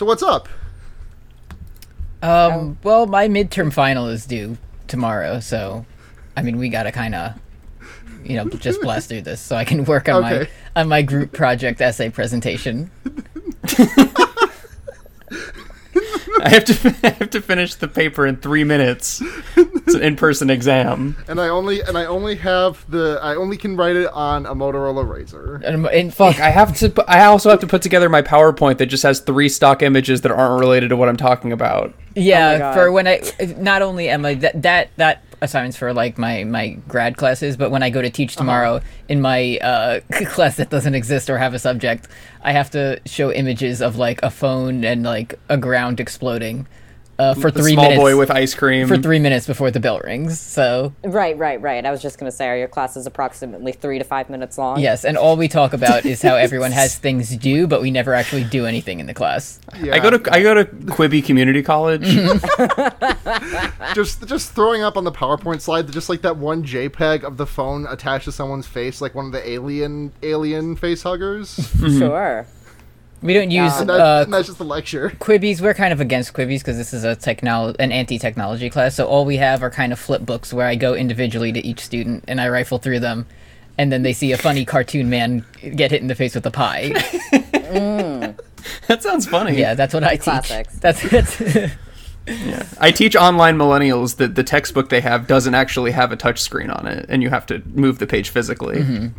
So what's up? Um, well, my midterm final is due tomorrow, so I mean, we gotta kind of, you know, just blast through this so I can work on my on my group project essay presentation. I have to I have to finish the paper in three minutes. It's an in-person exam. And I only and I only have the I only can write it on a Motorola RAZR. And, and Fuck, I have to. I also have to put together my PowerPoint that just has three stock images that aren't related to what I'm talking about. yeah, God. for when I not only am I that that that assignments for like my my grad classes, but when I go to teach tomorrow in my uh, class that doesn't exist or have a subject, I have to show images of like a phone and like a ground exploding uh, for The three small minutes boy with ice cream. for three minutes before the bell rings. So Right, right, right. I was just gonna say, are your classes approximately three to five minutes long? yes, and all we talk about is how everyone has things due, but we never actually do anything in the class. Yeah. I go to I go to Quibi Community College. just just throwing up on the PowerPoint slide just like that one JPEG of the phone attached to someone's face, like one of the alien alien face huggers. Sure. We don't use and, that, uh, and that's just the lecture. Quibbies. We're kind of against Quibbies because this is a technol an anti-technology class. So all we have are kind of flip books where I go individually to each student and I rifle through them, and then they see a funny cartoon man get hit in the face with a pie. that sounds funny. yeah, that's what I teach. Classics. That's it. Yeah. I teach online millennials that the textbook they have doesn't actually have a touch screen on it, and you have to move the page physically.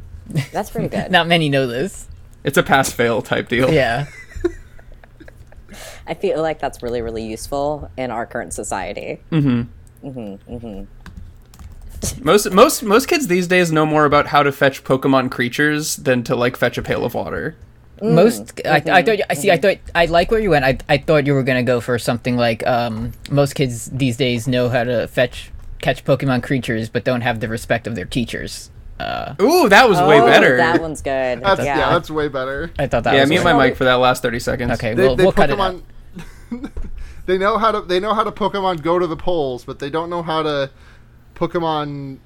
That's pretty good. not many know this. It's a pass fail type deal. Yeah. I feel like that's really, really useful in our current society. Mhm. Mhm. Most most most kids these days know more about how to fetch Pokemon creatures than to like fetch a pail of water. Most I, I thought I see I thought I like where you went. I I thought you were gonna go for something like um most kids these days know how to fetch catch Pokemon creatures but don't have the respect of their teachers. Uh, Ooh, that was way Oh, better. That one's good. That's, yeah. yeah. that's way better. I thought that yeah, was mute my mic for that last thirty seconds. Okay, They, we'll, they we'll cut it out. They know how to they know how to Pokemon go to the polls, but they don't know how to Pokemon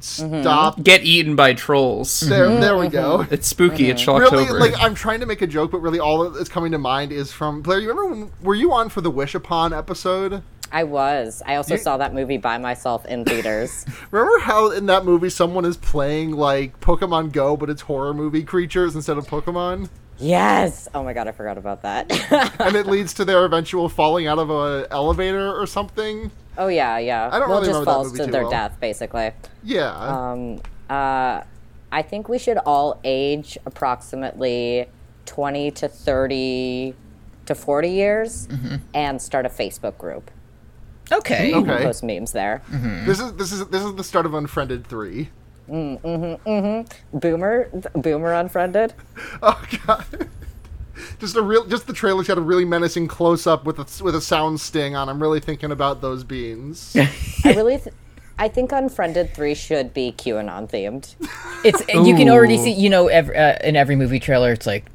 stop. Get eaten by trolls. There, there we go. It's spooky. It's Really, like I'm trying to make a joke, but really all that's coming to mind is from Blair. You remember when were you on for the Wish Upon episode? I was. I also You- saw that movie by myself in theaters. Remember how in that movie someone is playing like Pokemon Go, but it's horror movie creatures instead of Pokemon, yes. Oh my god, I forgot about that. and it leads to their eventual falling out of a elevator or something. oh yeah, yeah. I don't well, really just falls to their well. death, basically. Yeah. Um, uh, I think we should all age approximately 20 to 30 to 40 years Mm-hmm. and start a Facebook group. Okay. You can Okay. post memes there. This is this is this is the start of Unfriended three. Mm. Mm. Mm. Boomer, Boomer unfriended. Oh god. Just a real, just the trailer's got a really menacing close up with a with a sound sting on. I'm really thinking about those beans. I really, th- I think unfriended three should be QAnon themed. It's you can already see you know every, uh, in every movie trailer it's like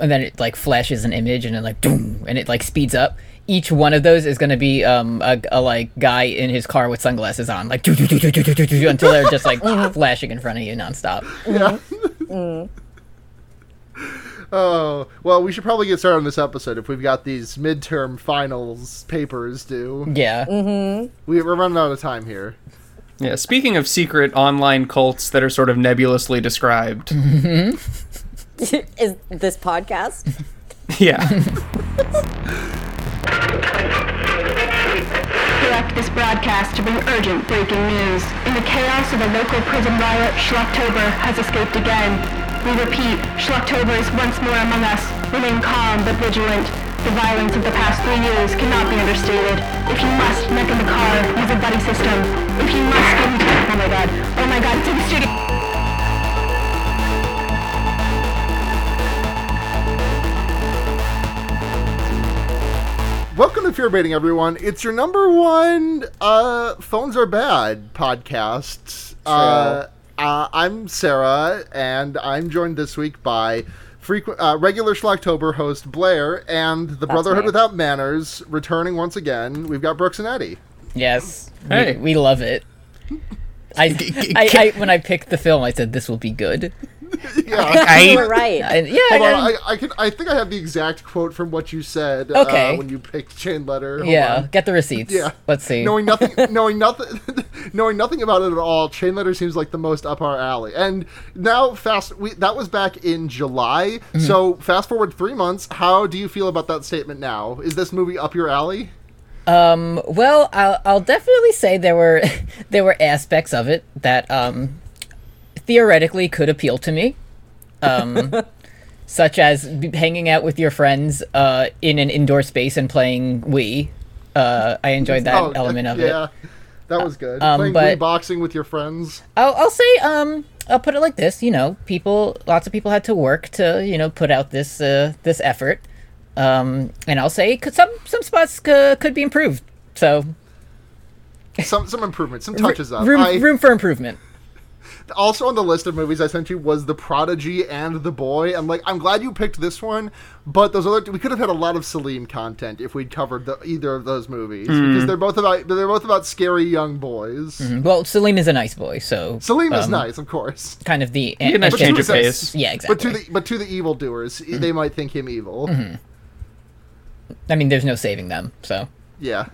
and then it like flashes an image and then like and it like speeds up. Each one of those is going to be um a, a like guy in his car with sunglasses on like until they're just like flashing in front of you nonstop. Yeah. Oh well, we should probably get started on this episode if we've got these midterm finals papers due. Yeah. We, we're running out of time here. yeah. Speaking of secret online cults that are sort of nebulously described. Is this podcast? yeah. Direct this broadcast to bring urgent breaking news. In the chaos of a local prison riot, Schlocktober has escaped again. We repeat, Schlocktober is once more among us. Remain calm but vigilant. The violence of the past three years cannot be understated. If you must, neck in the car, use a buddy system. If you must, get into... Oh my god. Oh my god, it's in the studio. Welcome to Fear Baiting, everyone. It's your number one uh, "Phones Are Bad" podcast. Uh, uh, I'm Sarah, and I'm joined this week by frequent, uh, regular Schlocktober host Blair and the Brotherhood me. Without Manners returning once again. We've got Brooks and Eddy. Yes. Hey. We, we love it. I, I, I when I picked the film I said this will be good. yeah. You were right. And- yeah, Hold on, I- I, I can. I think I have the exact quote from what you said. Okay. Uh, when you picked chain letter. Hold yeah. on. Get the receipts. Yeah. Let's see. Knowing nothing, knowing nothing, knowing nothing about it at all, chain letter seems like the most up our alley. And now, fast. We that was back in July. Mm-hmm. So fast forward three months. How do you feel about that statement now? Is this movie up your alley? Um, well, I'll, I'll definitely say there were there were aspects of it that um, theoretically could appeal to me, um, such as b- hanging out with your friends uh, in an indoor space and playing Wii. Uh, I enjoyed that Oh, element of yeah, it. that was good. Um, Playing but- Wii boxing with your friends. I'll, I'll say um, I'll put it like this. You know, people, lots of people had to work to you know put out this uh, this effort. Um, and I'll say could, some some spots c- could be improved. So Some some improvement, some touches up. room I, room for improvement. Also on the list of movies I sent you was The Prodigy and The Boy. And like, I'm glad you picked this one, but those other we could have had a lot of Salim content if we'd covered the, either of those movies hmm. because they're both about they're both about scary young boys. Hmm, well, Salim is a nice boy, so Salim is um, nice, of course, kind of the You get nice But change of the- pace. yeah, exactly. but to the but to the evildoers, hmm. they might think him evil. I mean, there's no saving them. So Yeah.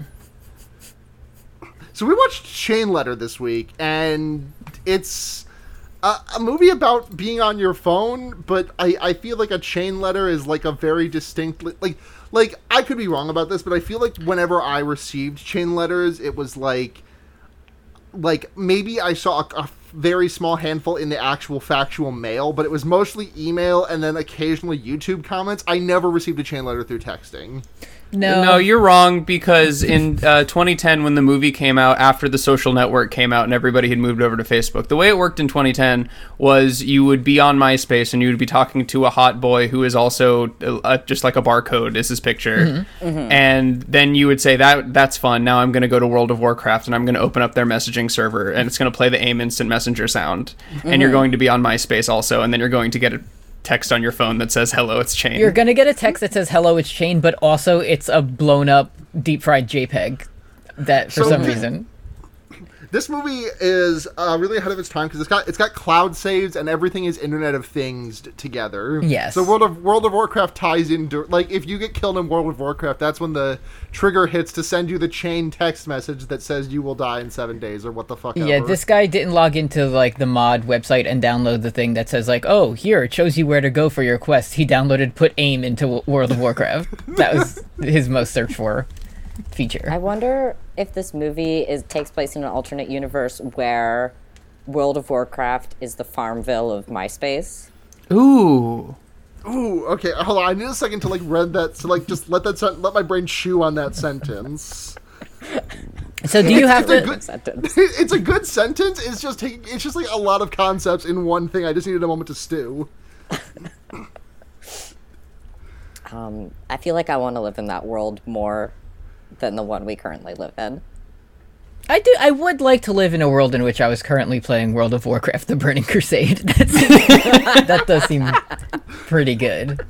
So we watched Chain Letter this week, and it's a, a movie about being on your phone, but I, I feel like a chain letter is like a very distinct like like I could be wrong about this, but I feel like whenever I received chain letters, it was like like maybe I saw a, a very small handful in the actual factual mail, but it was mostly email and then occasionally YouTube comments. I never received a chain letter through texting. No, No, you're wrong because in uh, 2010, when the movie came out, after the social network came out and everybody had moved over to Facebook, the way it worked in 2010 was you would be on MySpace and you would be talking to a hot boy who is also uh, just like a barcode is his picture, and then you would say that that's fun. Now I'm going to go to World of Warcraft and I'm going to open up their messaging server and it's going to play the AIM Instant Messenger sound, and you're going to be on MySpace also, and then you're going to get a text on your phone that says "Hello, it's Chain." you're gonna get a text that says "Hello, it's Chain," but also it's a blown up, deep fried JPEG. That for So- some reason. This movie is uh, really ahead of its time because it's got it's got cloud saves and everything is Internet of Things together. Yes. So World of World of Warcraft ties into like if you get killed in World of Warcraft, that's when the trigger hits to send you the chain text message that says you will die in seven days or what the fuck. Yeah, ever. this guy didn't log into like the mod website and download the thing that says like, "Oh, here it shows you where to go for your quest." He downloaded put aim into World of Warcraft. that was his most searched for feature. I wonder if this movie is takes place in an alternate universe where World of Warcraft is the Farmville of MySpace. Ooh. Ooh, okay. Hold on. I need a second to like read that. To like just let that sen- let my brain chew on that sentence. So do you have It's a to? good- Sentence. it's a good sentence. It's just taking. It's just like a lot of concepts in one thing. I just needed a moment to stew. Um, I feel like I want to live in that world more than the one we currently live in. I do. I would like to live in a world in which I was currently playing World of Warcraft: The Burning Crusade. That seems, that does seem pretty good.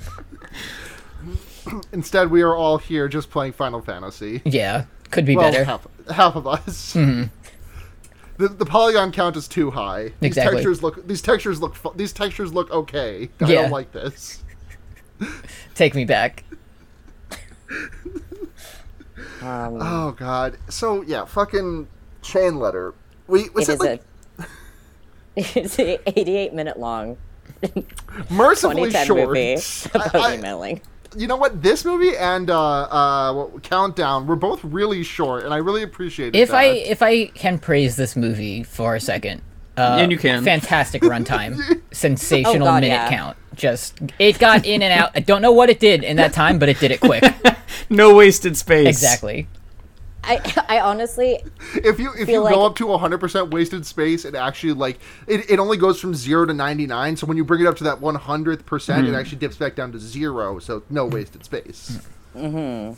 Instead, we are all here just playing Final Fantasy. Yeah, could be well, better. half half of us. Mm-hmm. The, the polygon count is too high. These Exactly. textures look. These textures look. fu- These textures look okay. I Yeah. don't like this. Take me back. Um, Oh god. So yeah, fucking chain letter. We was it it, is like a it's a 88 minute long mercifully short? movie about I- I- you know what? This movie and uh, uh, what- Countdown were both really short, and I really appreciate. If that. I if I can praise this movie for a second, uh, And you can. fantastic runtime, sensational Oh, God, minute yeah. count. Just it got in and out. I don't know what it did in that time, but it did it quick. No wasted space. exactly. I I honestly if you if you feel go up to 100% wasted space, it actually like it, it only goes from zero to 99. So when you bring it up to that 100%, percent Mm-hmm. it actually dips back down to zero. So no wasted space. Hmm.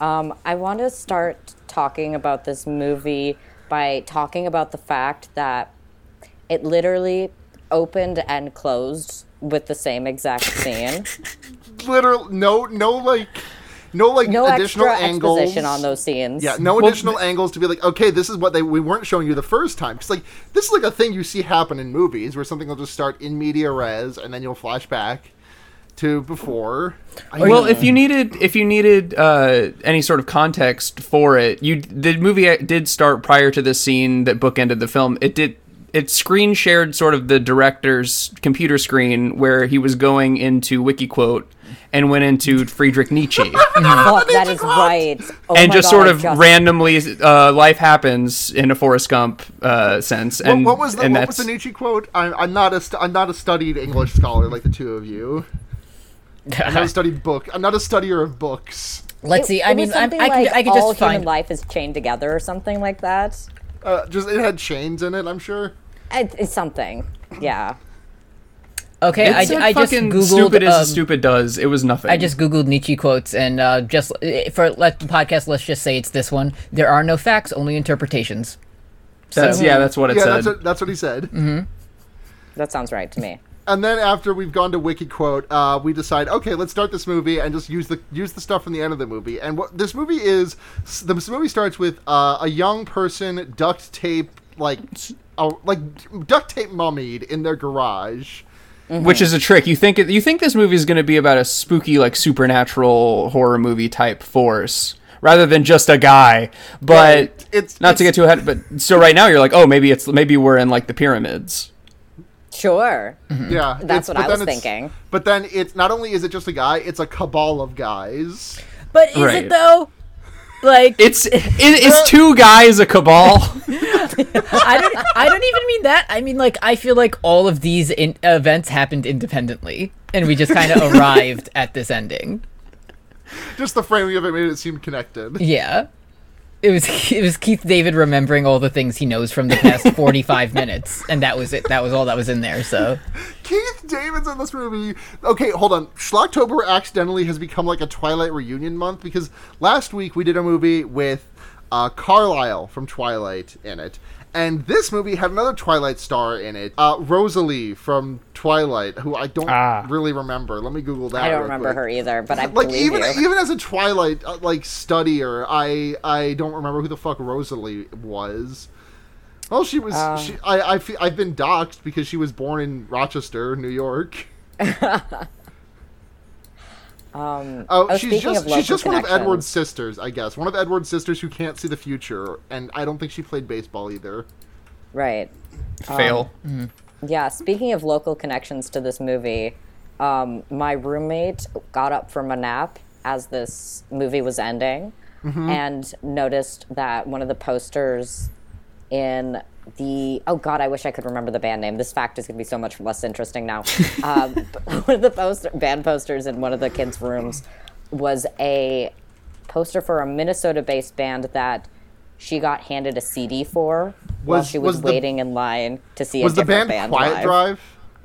Um I want to start talking about this movie by talking about the fact that it literally opened and closed with the same exact scene. Literal no no like no like No additional extra angles exposition on those scenes. Yeah, no additional angles to be like, okay, this is what they we weren't showing you the first time. Because like this is like a thing you see happen in movies where something will just start in media res and then you'll flash back to before. I Well, know. if you needed if you needed uh, any sort of context for it, you the movie did start prior to the scene that bookended the film. It did it screen shared sort of the director's computer screen where he was going into WikiQuote and went into Friedrich Nietzsche Fuck, that is right. Oh and just God, sort of just- randomly uh, life happens in a Forrest Gump uh, sense. what, And what was the and what was the Nietzsche quote? I'm, I'm not a st- I'm not a studied English scholar like the two of you. I'm not a studied book. I'm not a studier of books. Let's It- see. it I was mean, I'm, something I could, like I could all just human find. life is chained together or something like that. Uh, just it had chains in it. I'm sure. It, it's something. Yeah. Okay, it I, said I just googled. stupid as um, a stupid does. It was nothing. I just googled Nietzsche quotes, and uh, just eh, for let the podcast, let's just say it's this one. There are no facts, only interpretations. that's yeah, that's what it yeah, said. that's what, that's what he said. That sounds right to me. And then after we've gone to WikiQuote, uh, we decide, okay, let's start this movie and just use the use the stuff from the end of the movie. And what this movie is, s- the s- movie starts with uh, a young person duct tape like, oh, like duct tape mummied in their garage. Mm-hmm. which is a trick. You think it, you think this movie is going to be about a spooky, like supernatural horror movie type force, rather than just a guy. But Right. It's- not to get it's- too ahead. But so right now you're like, oh, maybe it's maybe we're in like the pyramids. Sure. Mm-hmm. Yeah, That's what I was thinking. But then it's not only is it just a guy; it's a cabal of guys. But is Right. it though? Like It's it, it's two guys a cabal. I don't. I don't even mean that. I mean like I feel like all of these in- events happened independently, and we just kind of arrived at this ending. Just the framing of it made it seem connected. Yeah. It was it was Keith David remembering all the things he knows from the past 45 minutes and that was it that was all that was in there so Keith David's in this movie. Okay, hold on. Schlocktober accidentally has become like a Twilight reunion month because last week we did a movie with uh, Carlisle from Twilight in it. And this movie had another Twilight star in it, uh, Rosalie from Twilight, who I don't Ah. really remember. Let me Google that. I don't real remember quick. her either, but I Like believe even you. even as a Twilight uh, like studier, I I don't remember who the fuck Rosalie was. Well, she was. Uh. she, I I fe- I've been doxxed because she was born in Rochester, New York. Um, Oh, she's just she's just one of Edward's sisters, I guess. One of Edward's sisters who can't see the future, and I don't think she played baseball either. Right. Fail. Yeah, speaking of local connections to this movie, um, my roommate got up from a nap as this movie was ending and noticed that one of the posters in the oh god i wish i could remember the band name this fact is going to be so much less interesting now um, one of the poster band posters in one of the kids rooms was a poster for a minnesota based band that she got handed a cd for while she was, was the- waiting in line to see Was a the band band Quiet live. Drive?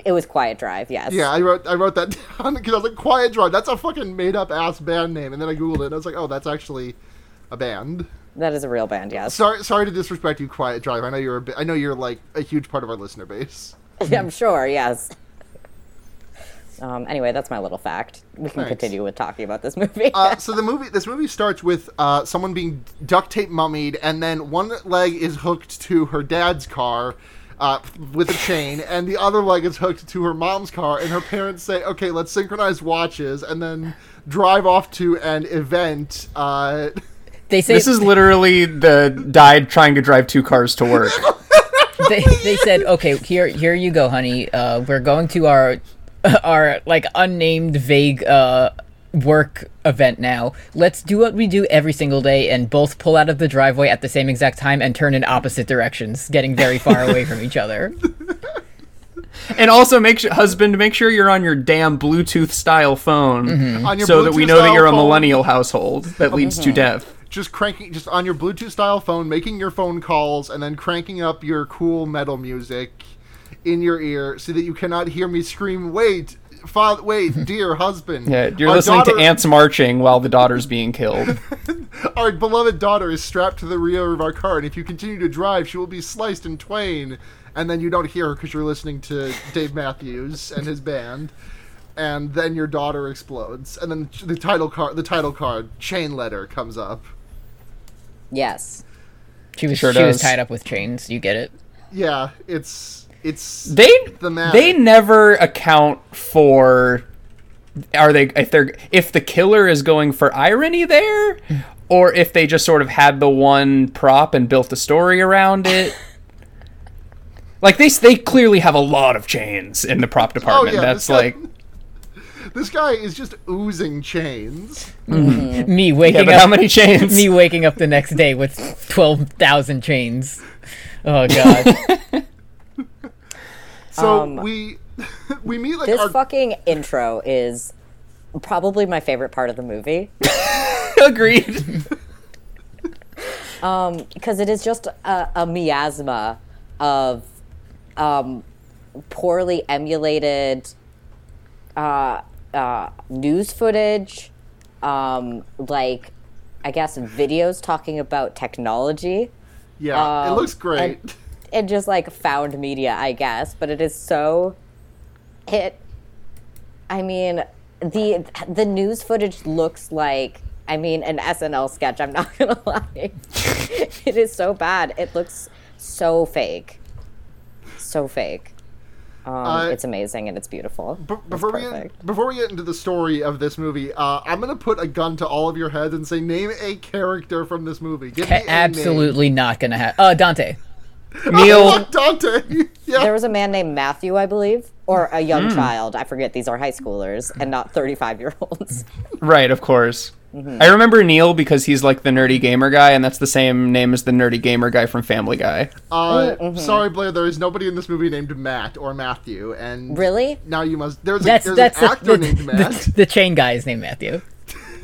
It was Quiet Drive, yes. Yeah, I wrote I wrote that down because I was like Quiet Drive. That's a fucking made up ass band name, and then I googled it. and I was like, oh, that's actually a band. That is a real band, yes. Sorry, sorry to disrespect you, Quiet Drive. I know you're a bi- I know you're like a huge part of our listener base. I'm sure, yes. Um, anyway, that's my little fact. We can Thanks. continue with talking about this movie. Uh, so the movie, this movie starts with uh, someone being duct tape mummied, and then one leg is hooked to her dad's car uh, with a chain, and the other leg is hooked to her mom's car. And her parents say, "Okay, let's synchronize watches," and then drive off to an event. They say This is literally the died trying to drive two cars to work. they, they said okay here here you go honey. Uh, we're going to our our like unnamed vague uh work event now. Let's do what we do every single day and both pull out of the driveway at the same exact time and turn in opposite directions getting very far away from each other. And also make sure husband make sure you're on your damn Bluetooth style phone on your so that we know that you're a phone, millennial household that leads to death. Just cranking, just on your Bluetooth style phone, making your phone calls, and then cranking up your cool metal music in your ear so that you cannot hear me scream, "Wait, father, wait, dear husband." Yeah, you're our listening daughter- to ants marching while the daughter's being killed. Our beloved daughter is strapped to the rear of our car, and if you continue to drive, she will be sliced in twain. And then you don't hear her because you're listening to Dave Matthews and his band. and then your daughter explodes, and then the title card, the title card, chain letter comes up. Yes. She was Sure she was tied up with chains. You get it. Yeah, it's it's They Thematic. they never account for are they if they're if the killer is going for irony there or if they just sort of had the one prop and built a story around it. Like they they clearly have a lot of chains in the prop oh, department. yeah, That's this guy- like this guy is just oozing chains. Me waking but up. how many chains? me waking up the next day with twelve thousand chains. Oh god. So Um, we we meet like This our fucking intro is probably my favorite part of the movie Agreed. um, because it is just a, a miasma of um, poorly emulated uh, uh, news footage, um, like I guess videos talking about technology. yeah, it um, looks great. and- and just like found media, I guess. But it is so it. I mean, the the news footage looks like. I mean, an SNL sketch. I'm not gonna lie. it is so bad. It looks so fake. So fake. Um, Uh, it's amazing and it's beautiful. B- It's before we get, before we get into the story of this movie, uh, I'm gonna put a gun to all of your heads and say, name a character from this movie. Give me a name. Absolutely not gonna have. Uh, Dante. Neil Fuck Dante. yeah. There was a man named Matthew, I believe, or a young child. I forget. These are high schoolers and not 35 year olds. Right, of course. Mm-hmm. I remember Neil because he's like the nerdy gamer guy, and that's the same name as the nerdy gamer guy from Family Guy. Uh, Mm-hmm. Sorry, Blair. There is nobody in this movie named Matt or Matthew, and Really? now you must. There's, That's a, there's that's an the, actor the, named Matt. the, the chain guy is named Matthew.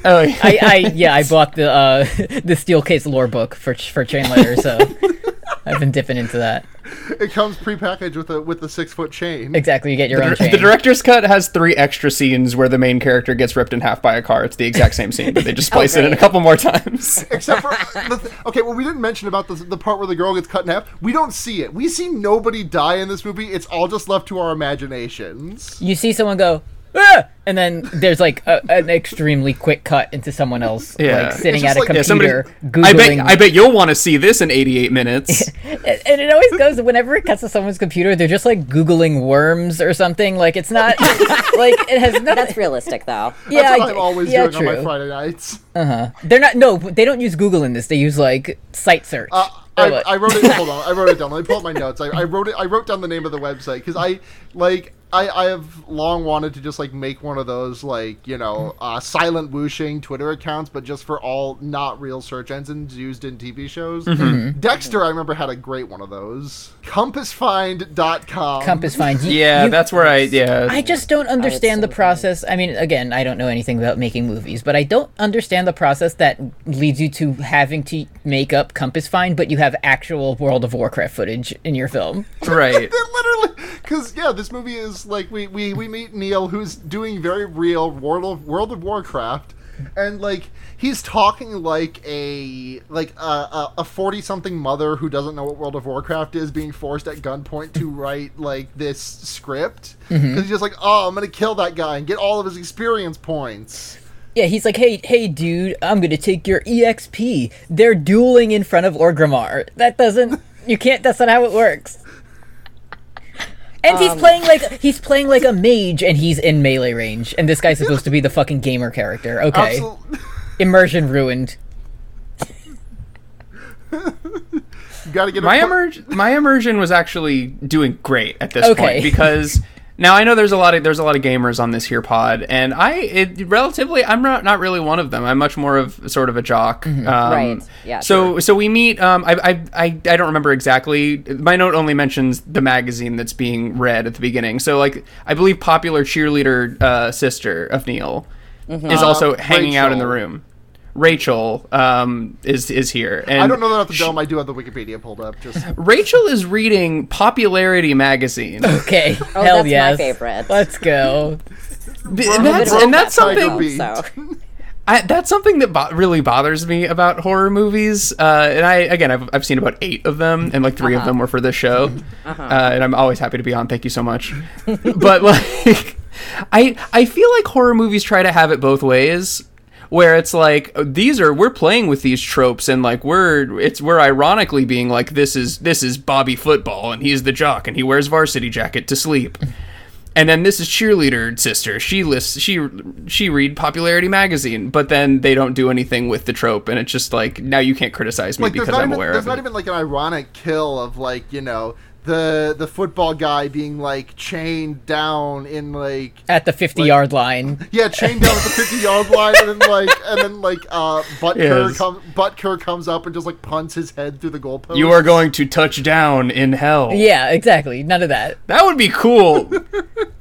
Oh, yeah. I, I yeah I bought the uh the steel case lore book for for chain letter, so I've been dipping into that. it comes prepackaged with a with a six foot chain. Exactly, you get your own chain. the director's cut has three extra scenes where the main character gets ripped in half by a car. It's the exact same scene, but they just splice it in a couple more times. Except for uh, the th- okay, well, we didn't mention about the the part where the girl gets cut in half. We don't see it. We see nobody die in this movie. It's all just left to our imaginations. you see someone go. Ah! And then there's like a, an extremely quick cut into someone else, Yeah. like sitting at a just like- Yeah, somebody. computer, I bet. I bet you'll want to see this in 88 minutes. and and it always goes whenever it cuts to someone's computer, they're just like googling worms or something. Like it's not like it has nothing. That's realistic, though. yeah, That's what I- I'm always yeah, doing on my. Friday nights. Uh huh. They're not. No, they don't use Google in this. They use like site search. Uh, I. I wrote it. Hold on, I wrote it down. Let me pull up my notes. I, I wrote it. I wrote down the name of the website because I like. I, I have long wanted to just like make one of those like you know uh, silent whooshing Twitter accounts, but just for all not real search engines used in TV shows. Mm-hmm. Dexter, I remember had a great one of those. Compassfind.com. Compass find. You- yeah, you- that's where I. Yeah. I just don't understand the say that. process. I mean, again, I don't know anything about making movies, but I don't understand the process that leads you to having to make up Compass Find, but you have actual World of Warcraft footage in your film. right. Literally, because yeah, this movie is like we, we we meet Neil, who's doing very real World of World of Warcraft, and like he's talking like a like a a forty something mother who doesn't know what World of Warcraft is, being forced at gunpoint to write like this script mm-hmm. because he's just like, oh, I'm gonna kill that guy and get all of his experience points. Yeah, he's like, hey, hey, dude, I'm gonna take your EXP. They're dueling in front of Orgrimmar. That doesn't. You can't. That's not how it works. And he's um, playing like he's playing like a mage, and he's in melee range. And this guy's supposed to be the fucking gamer character. Okay, Absolutely. immersion ruined. You gotta get my pu- immer- my immersion was actually doing great at this Okay. point because now I know there's a lot of there's a lot of gamers on this here pod, and I it relatively I'm not not really one of them. I'm much more of sort of a jock. Um, Right. Yeah, So so we meet. Um, I, I I I don't remember exactly. My note only mentions the magazine that's being read at the beginning. So like I believe popular cheerleader uh, sister of Neil is also hanging out in the Uh, room. Rachel um, is is here, and I don't know that off the dome. I do have the Wikipedia pulled up. Just Rachel is reading Popularity magazine. Okay, Oh, hell that's my favorite. Let's go. Th- and that's, and that's Tiger something Beat. So I, that's something that bo- really bothers me about horror movies. Uh, and I again, I've, I've seen about eight of them, and like 3 of them were for this show. uh and I'm always happy to be on. Thank you so much. but like, I I feel like horror movies try to have it both ways. Where it's like these are we're playing with these tropes and like we're it's we're ironically being like this is this is Bobby football and he's the jock and he wears varsity jacket to sleep. And then this is cheerleader sister. She lists she she read popularity magazine, but then they don't do anything with the trope, and it's just like now you can't criticize me like because I'm even aware there's of not it. even like an ironic kill of like you know the the football guy being like chained down in like At the 50 yard line. yeah chained down at the 50 yard line and then like and then like uh Butker Yes. comes Butker comes up and just like punts his head through the goalpost. you are going to touch down in hell. Yeah, exactly. None of that. That would be cool.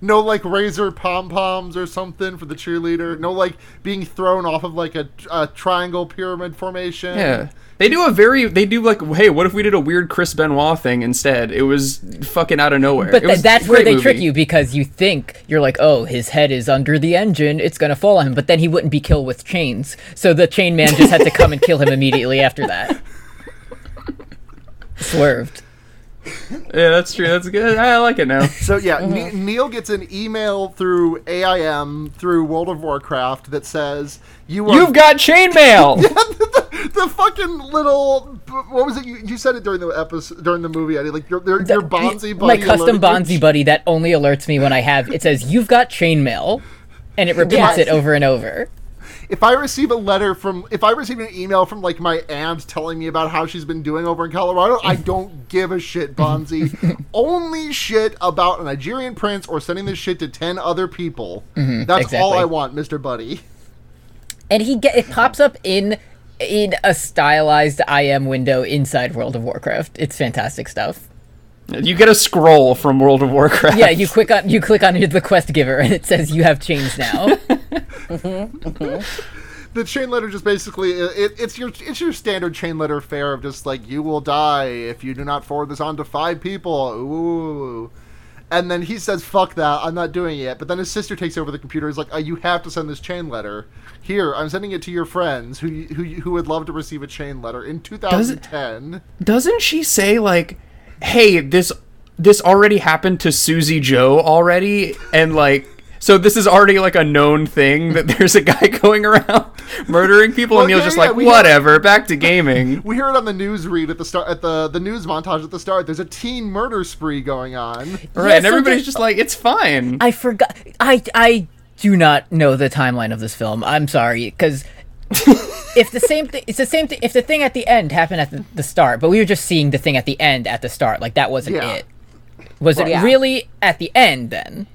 no like razor pom poms or something for the cheerleader. No like being thrown off of like a, a triangle pyramid formation. Yeah. They do a very they do like hey what if we did a weird Chris Benoit thing instead it was fucking out of nowhere But It was th- that's where great they trick you because you think you're like, oh, his head is under the engine, it's gonna fall on him. But then he wouldn't be killed with chains, so the chain man just had to come and kill him immediately after that. Swerved. yeah that's true that's good I like it now So yeah, uh-huh. Ne- Neil gets an email through AIM through World of Warcraft that says you are you've got chainmail yeah, the fucking little what was it? You, you said it during the episode during the movie. I did like your your, your Bonzi buddy. My custom Bonzi buddy that only alerts me when I have it says you've got chainmail, and it repeats Yes. it over and over. If I receive a letter from, if I receive an email from like my aunt telling me about how she's been doing over in Colorado, I don't give a shit, Bonzi. Only shit about a Nigerian prince or sending this shit to ten other people. Mm-hmm. That's all. I want, Mister Buddy. and he get it pops up in in a stylized IM window inside World of Warcraft. It's fantastic stuff. you get a scroll from World of Warcraft Yeah, you click on you click on the quest giver and it says you have chains now. Mm-hmm. the chain letter just basically it, it's your it's your standard chain letter fare of just like you will die if you do not forward this on to five people. Ooh. And then he says, "Fuck that! I'm not doing it." But then his sister takes over the computer. He's like, oh, "You have to send this chain letter. Here, I'm sending it to your friends who who who would love to receive a chain letter in 2010." doesn't she say like hey this this already happened to Susie Joe already and like so this is already like a known thing that there's a guy going around murdering people Well, and Neil's yeah, just yeah, like we have- whatever back to gaming We hear it on the news read at the start at the the news montage at the start. There's a teen murder spree going on. right Yeah, and so everybody's the- just like it's fine I forgot. I I do not know the timeline of this film. I'm sorry because. if the same thing, it's the same thing. If the thing at the end happened at the, the start, but we were just seeing the thing at the end at the start, like that wasn't Yeah. it. Was it Yeah. really at the end then?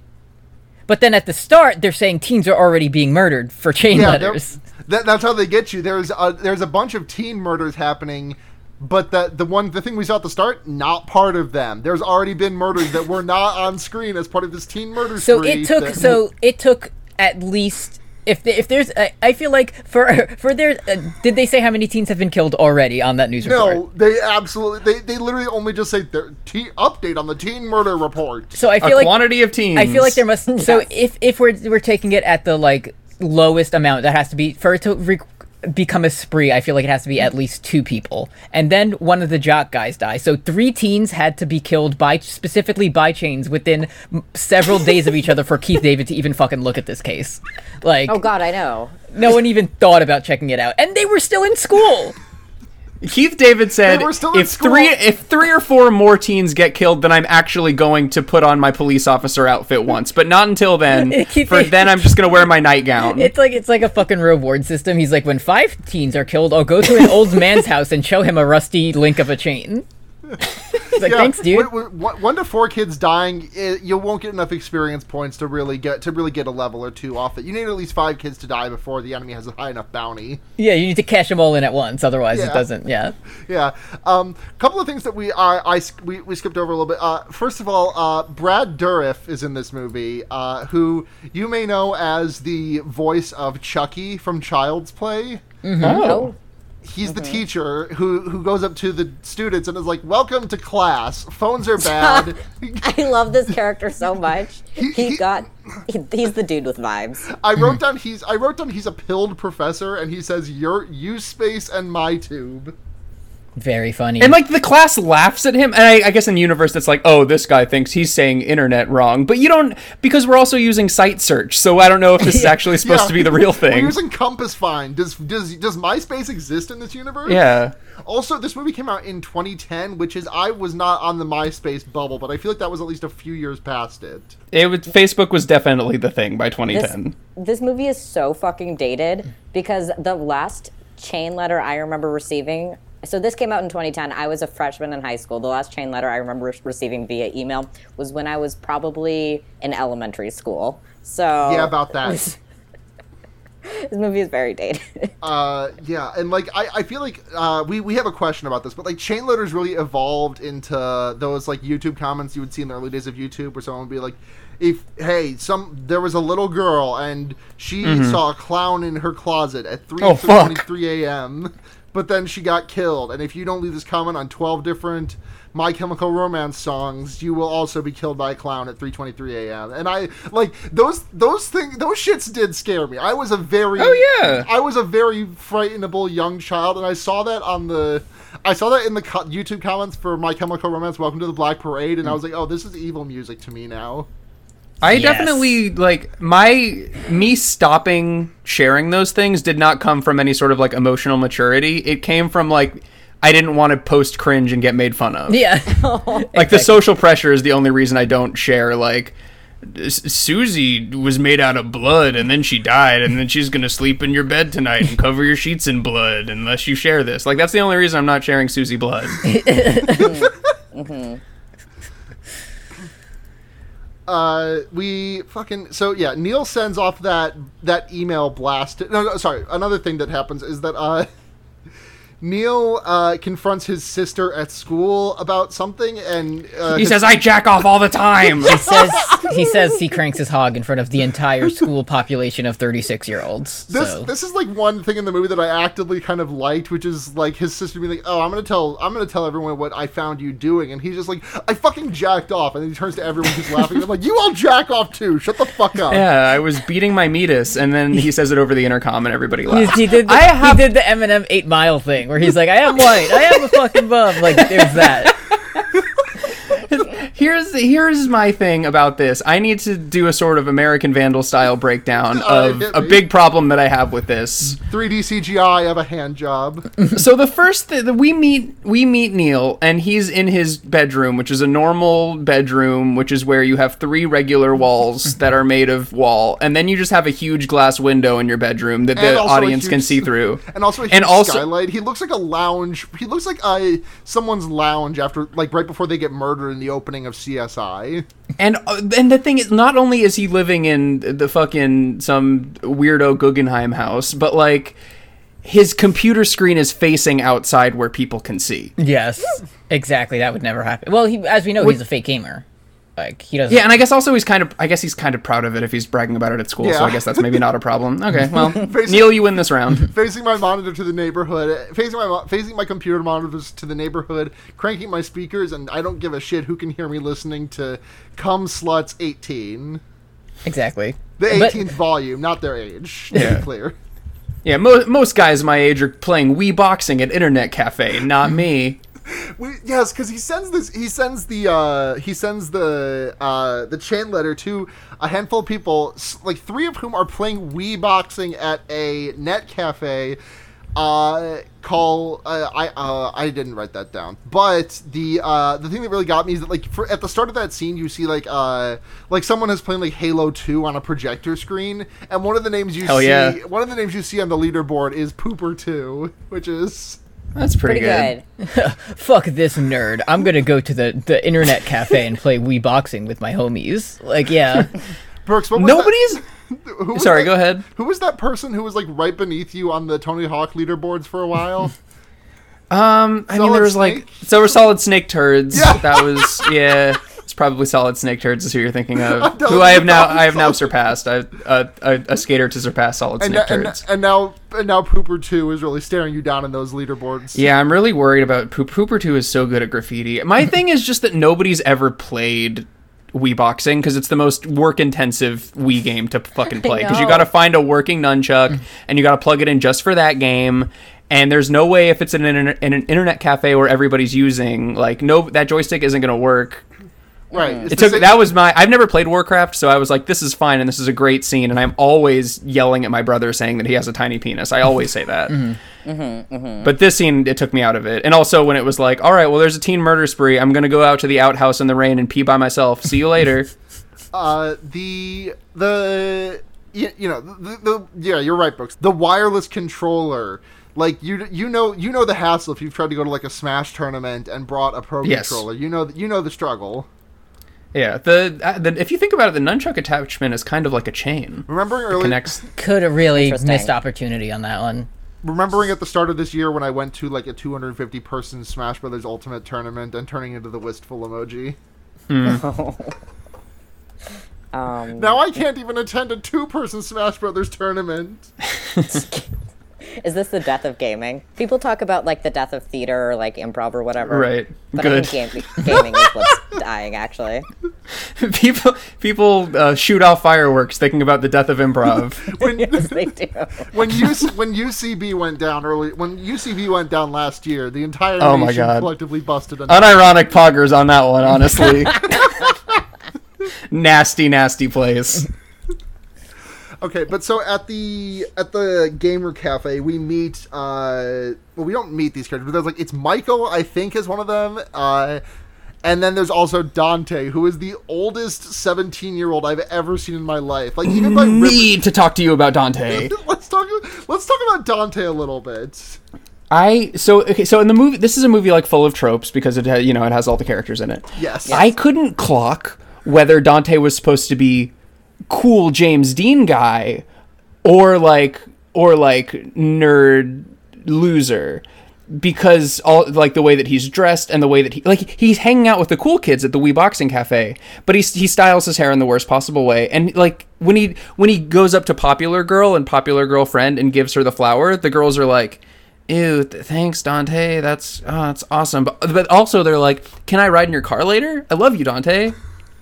But then at the start, they're saying teens are already being murdered for chain Yeah, letters. that, that's how they get you. There's a, there's a bunch of teen murders happening, but the the one the thing we saw at the start, not part of them. There's already been murders that were not on screen as part of this teen murder So it took that- so it took at least if the, if there's I I feel like for for their uh, did they say how many teens have been killed already on that news report? no, they absolutely they, they literally only just say their teen update on the teen murder report. So I feel like quantity of teens I feel like there must. So Yes. if if we're we're taking it at the like lowest amount, that has to be for it to re- become a spree. I feel like it has to be at least two people, and then one of the jock guys die. So three teens had to be killed by specifically by chains within several days of each other for Keith David to even fucking look at this case. Like Oh God, I know. no one even thought about checking it out, and they were still in school. Keith David said, They were still "If school." three if three or four more teens get killed, then I'm actually going to put on my police officer outfit once, but not until then. Keith For then, I'm just gonna wear my nightgown." It's like it's like a fucking reward system. He's like, when five teens are killed, I'll go to an old man's house and show him a rusty link of a chain. He's like, Yeah, thanks, dude. when- when- one one to four kids dying, it, you won't get enough experience points to really get to really get a level or two off it. You need at least five kids to die before the enemy has a high enough bounty. Yeah, you need to cash them all in at once, otherwise Yeah. it doesn't. Yeah. Yeah. Um, couple of things that we I, I we, we skipped over a little bit. Uh, first of all, uh, Brad Dourif is in this movie, uh, who you may know as the voice of Chucky from Child's Play. Oh, He's the mm-hmm. teacher who who goes up to the students and is like, "Welcome to class. Phones are bad." I love this character so much. he- He got. He, he's the dude with vibes. I wrote down he's I wrote down he's a pilled professor and he says your use space and my tube. Very funny. And like the class laughs at him, and I, I guess in the universe it's like, oh, this guy thinks he's saying internet wrong, but you don't because we're also using site search, so I don't know if this is actually supposed Yeah. to be the real thing. We're thing. using Compass Find. Does does does MySpace exist in this universe? Yeah, Also, this movie came out in 2010, which is I was not on the MySpace bubble, but I feel like that was at least a few years past it. it was Facebook was definitely the thing by This, 2010. this movie is so fucking dated because the last chain letter I remember receiving. So this came out in 2010. I was a freshman in high school. The last chain letter I remember re- receiving via email was when I was probably in elementary school. So Yeah, about that. this movie is very dated. Uh, yeah, and like I, I feel like uh, we we have a question about this, but like chain letters really evolved into those like YouTube comments you would see in the early days of YouTube, where someone would be like, "If hey, some there was a little girl and she saw a clown in her closet at three Oh, fuck. twenty three a.m." But then she got killed, and if you don't leave this comment on twelve different My Chemical Romance songs, you will also be killed by a clown at 3:23 a.m. And I like those those things those shits did scare me. I was a very Oh, yeah. I was a very frightenable young child, and I saw that on the I saw that in the co- YouTube comments for My Chemical Romance Welcome to the Black Parade, and I mm. was like, oh, this is evil music to me now. I Yes. definitely like my me stopping sharing those things did not come from any sort of like emotional maturity. It came from like I didn't want to post cringe and get made fun of. yeah. like the social pressure is the only reason I don't share like Susie was made out of blood and then she died and then she's gonna sleep in your bed tonight and cover your sheets in blood unless you share this. Like that's the only reason I'm not sharing Susie blood. Mm-hmm. Mm-hmm. Uh, we fucking so yeah. Neil sends off that that email blast. No, no, sorry. Another thing that happens is that uh, Neil uh, confronts his sister at school about something, and uh, He says I jack off all the time. he says he says he cranks his hog in front of the entire school population of 36 year olds. This So this is like one thing in the movie that I actively kind of liked, which is like his sister being like, "Oh, I'm gonna tell I'm gonna tell everyone what I found you doing," and he's just like, "I fucking jacked off," and then he turns to everyone who's laughing. I'm like, "You all jack off too! Shut the fuck up!" Yeah, I was beating my meatus, and then he says it over the intercom, and everybody he, laughs. he did the, I have he did the Eminem Eight Mile thing where he's like, I am white, I am a fucking bum. Like there's that. here's here's my thing about this. I need to do a sort of American Vandal style breakdown of a big problem that I have with this. 3D CGI of a hand job. so the first th- we meet we meet Neil and he's in his bedroom, which is a normal bedroom, which is where you have three regular walls that are made of wall, and then you just have a huge glass window in your bedroom that And the audience can see through. And also a huge And also- skylight. He looks like a lounge. He looks like a someone's lounge after, like, right before they get murdered in the opening of CSI. And uh, and the thing is, not only is he living in the fucking some weirdo Guggenheim house, but like his computer screen is facing outside where people can see. Yes, exactly. That would never happen. Well, he, as we know, he's a fake gamer. Like he doesn't. Yeah, and I guess also he's kind of I guess he's kind of proud of it if he's bragging about it at school. So I guess that's maybe not a problem. Okay, well, Basically- Neil, you win this round. facing my monitor to the neighborhood, facing my facing my computer monitors to the neighborhood, cranking my speakers, and I don't give a shit who can hear me listening to "Come Sluts 18," exactly. the But- 18th volume, not their age. To Yeah. be clear. Yeah, mo- most guys my age are playing Wii boxing at Internet Cafe, not me. We, yes, because he sends this. He sends the. Uh, he sends the. Uh, the chain letter to a handful of people, like three of whom are playing Wii boxing at a net cafe. Uh, call. Uh, I. Uh, I didn't write that down. But the. Uh, the thing that really got me is that like for, at the start of that scene, you see like. Uh, like someone is playing like Halo Two on a projector screen, and one of the names you Hell see. yeah. One of the names you see on the leaderboard is Pooper Two, which is. That's pretty, Pretty good. Fuck this nerd. I'm gonna go to the the internet cafe and play Wii boxing with my homies. Like, yeah. Brooks, what was that- Nobody's. Who was Sorry, that- go ahead. Who was that person who was like right beneath you on the Tony Hawk leaderboards for a while? Um, I mean, there was Snake? like so were solid snake turds. Yeah. That was yeah. It's probably solid snake turds is who you're thinking of. telling Who I have now I have now Solid- surpassed. a skater to surpass solid and, snake and, turds. and now and now Pooper Two is really staring you down in those leaderboards. yeah, I'm really worried about Poop. Pooper Two is so good at graffiti. My thing is just that nobody's ever played Wii boxing because it's the most work intensive Wii game to fucking play because you got to find a working nunchuck mm. and you got to plug it in just for that game. and there's no way if it's in an, in an internet cafe where everybody's using like no that joystick isn't going to work. Right. Mm. It's It took same- that was my I've never played Warcraft, so I was like, this is fine and this is a great scene, and I'm always yelling at my brother saying that he has a tiny penis. I always say that. Mm-hmm. Mm-hmm. Mm-hmm. But this scene, it took me out of it, and also when it was like, all right, well, there's a teen murder spree. I'm gonna go out to the outhouse in the rain and pee by myself. See you later. uh, the the you, you know the, the yeah you're right Brooks the wireless controller like you you know you know the hassle if you've tried to go to like a smash tournament and brought a pro Yes. controller you know you know the struggle yeah, the, uh, the if you think about it, the nunchuck attachment is kind of like a chain. remembering early Kinects. Could have really missed opportunity on that one. remembering at the start of this year when I went to like a 250 person Smash Brothers Ultimate tournament and turning into the wistful emoji Um, now I can't even attend a two person Smash Brothers tournament is this the death of gaming? People talk about like the death of theater or like improv or whatever. Right. But Good. I think game- gaming is what's dying actually. people people uh, shoot off fireworks thinking about the death of improv. when Yes, they do. when UC, when UCB went down early when UCB went down last year the entire Oh my nation God. collectively busted a Unironic poggers on that one, honestly. nasty, nasty place. Okay, but so at the at the gamer cafe, we meet. uh Well, we don't meet these characters, but there's like it's Michael, I think, is one of them. uh and then there's also Dante, who is the oldest 17 year old I've ever seen in my life. Like even by rip- Need to talk to you about Dante. let's talk. Let's talk about Dante a little bit. I so okay so in the movie this is a movie like full of tropes because it ha, you know it has all the characters in it. Yes. I couldn't clock whether Dante was supposed to be cool James Dean guy or like or like nerd loser because all like the way that he's dressed and the way that he like he's hanging out with the cool kids at the Wii Boxing Cafe, but he he styles his hair in the worst possible way. And like when he when he goes up to popular girl and popular girlfriend and gives her the flower, the girls are like, "Ew, th- thanks Dante. That's oh, that's awesome." But but also they're like, "Can I ride in your car later? I love you, Dante."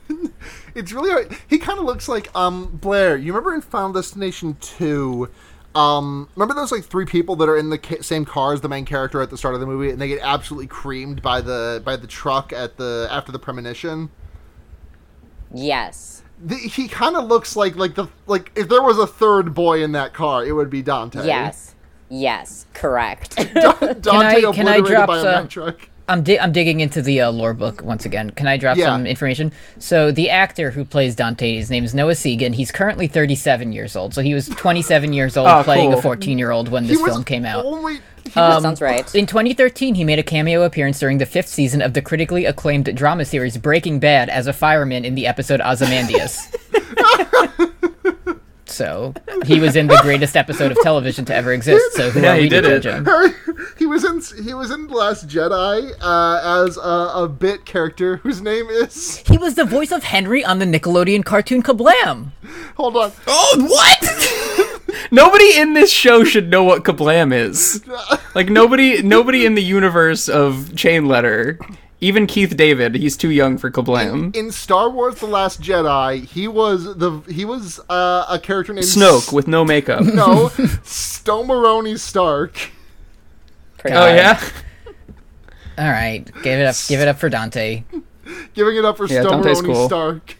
It's really hard. he kind of looks like um Blair. You remember in Final Destination two, um remember those like three people that are in the ca- same car as the main character at the start of the movie, and they get absolutely creamed by the by the truck at the after the premonition. Yes. The, he kind of looks like like the like if there was a third boy in that car, it would be Dante. Yes. Yes. Correct. Dante Can I- can I drop by a Mack truck. I'm di- I'm digging into the uh, lore book once again. Can I drop Yeah. some information? So the actor who plays Dante, his name is Noah Segan. He's currently 37 years old. So he was 27 years old Oh, playing cool. a 14 year old when He this was film came out. Only, he That sounds right. In 2013, he made a cameo appearance during the fifth season of the critically acclaimed drama series Breaking Bad as a fireman in the episode Ozymandias. so he was in the greatest episode of television to ever exist. So who Yeah, are he we to did judge it. him? he was in he was in The Last Jedi uh, as a, a bit character whose name is He was the voice of Henry on the Nickelodeon cartoon Kablam. hold on Oh, what? nobody in this show should know what Kablam is. Like nobody, nobody in the universe of Chain Letter, even Keith David, he's too young for Kablam. in Star Wars: The Last Jedi. He was the he was uh, a character named Snoke with no makeup. no Stomaroni Stark. Pretty Oh much. yeah. All right, give it up. Give it up for Dante. Giving it up for Yeah, Stomaroni cool. Stark.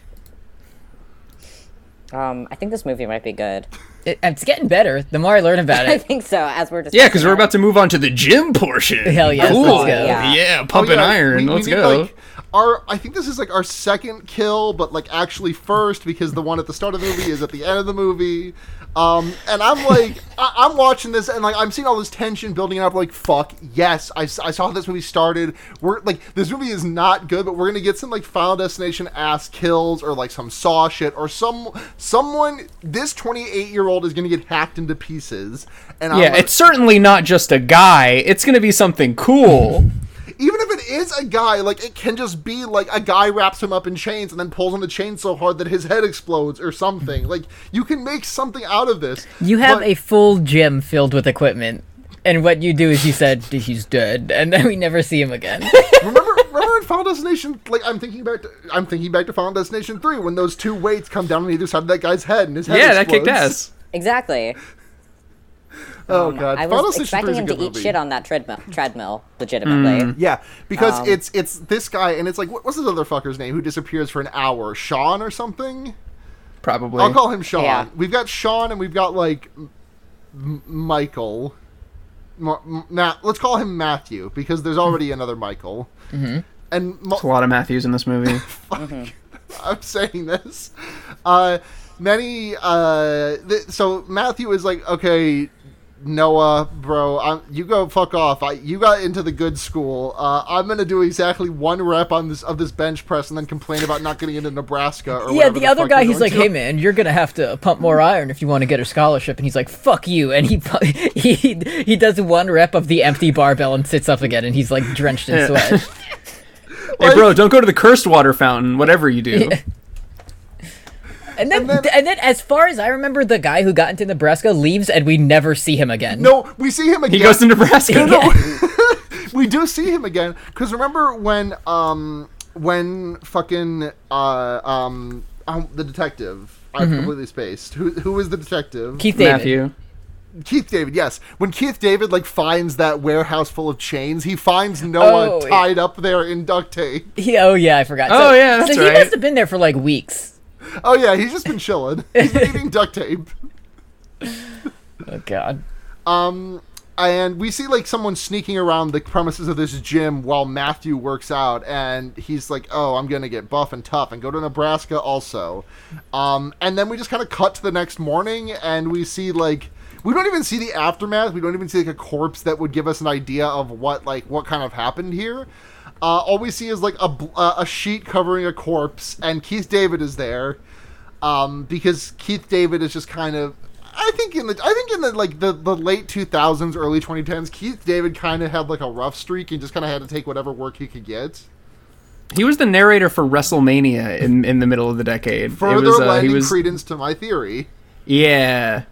Um, I think this movie might be good. It, it's getting better. The more I learn about it. I think so. As we're just Yeah, because we're about to move on to the gym portion. Hell yes, cool. let's go. Yeah. Yeah, pumping Oh, yeah, iron. we- we Let's need, go. like, our I think this is like our second kill, but like actually first because the one at the start of the movie is at the end of the movie. Um, and I'm like, I, I'm watching this and like I'm seeing all this tension building up. Like, fuck, yes, I, I saw how this movie started. We're like, this movie is not good, but we're gonna get some like Final Destination ass kills or like some Saw shit or some someone. This 28 year old is gonna get hacked into pieces. And I'm yeah, like, it's certainly not just a guy. It's gonna be something cool. even if it is a guy, like it can just be like a guy wraps him up in chains and then pulls on the chain so hard that his head explodes or something. Like you can make something out of this. you have but- a full gym filled with equipment, and what you do is you said he's dead, and then we never see him again. remember remember in Final Destination. Like I'm thinking back. To, I'm thinking back to Final Destination Three when those two weights come down on either side of that guy's head and his head. yeah, that kicked explodes. ass. exactly. Oh god, I was Destination expecting 3 him to good eat movie. shit on that treadmill, treadmill legitimately. Yeah, because Um, it's it's this guy, and it's like what, what's this other fucker's name who disappears for an hour? Sean or something? Probably. I'll call him Sean. Yeah. We've got Sean, and we've got like M- M- Michael. Ma- M- Ma- let's call him Matthew because there's already another Michael. Mm-hmm. And Mo- There's a lot of Matthews in this movie. I'm saying this. Uh, many. Uh, th- so Matthew is like, okay, Noah, bro, I'm, you go fuck off. I, you got into the good school. Uh, I'm gonna do exactly one rep on this of this bench press and then complain about not getting into Nebraska. Or Yeah, whatever the other fuck guy, he's like, going "Hey man, you're gonna have to pump more iron if you want to get a scholarship." And he's like, "Fuck you!" And he he he does one rep of the empty barbell and sits up again, and he's like drenched in sweat. hey, bro, don't go to the cursed water fountain. Whatever you do. And then, And then- and then, as far as I remember, the guy who got into Nebraska leaves, and we never see him again. No, we see him again. He goes to Nebraska. we do see him again because remember when um when fucking uh um, um the detective I completely spaced who who was the detective Keith David. Matthew. Keith David yes when Keith David like finds that warehouse full of chains he finds Noah Oh, tied up there in duct tape He, oh yeah, I forgot. Oh, yeah, that's so he must have been there for like weeks. oh yeah he's just been chilling he's been eating duct tape Oh god. Um, and we see like someone sneaking around the premises of this gym while Matthew works out, and he's like, "Oh, I'm gonna get buff and tough and go to Nebraska also." Um, and then we just kind of cut to the next morning, and we see like we don't even see the aftermath. We don't even see like a corpse that would give us an idea of what like what kind of happened here. Uh, all we see is like a uh, a sheet covering a corpse, and Keith David is there um, because Keith David is just kind of. I think in the I think in the like the, the late 2000s, early 2010s, Keith David kind of had like a rough streak and just kind of had to take whatever work he could get. He was the narrator for WrestleMania in, in the middle of the decade. Further it was, uh, lending was, credence to my theory. yeah.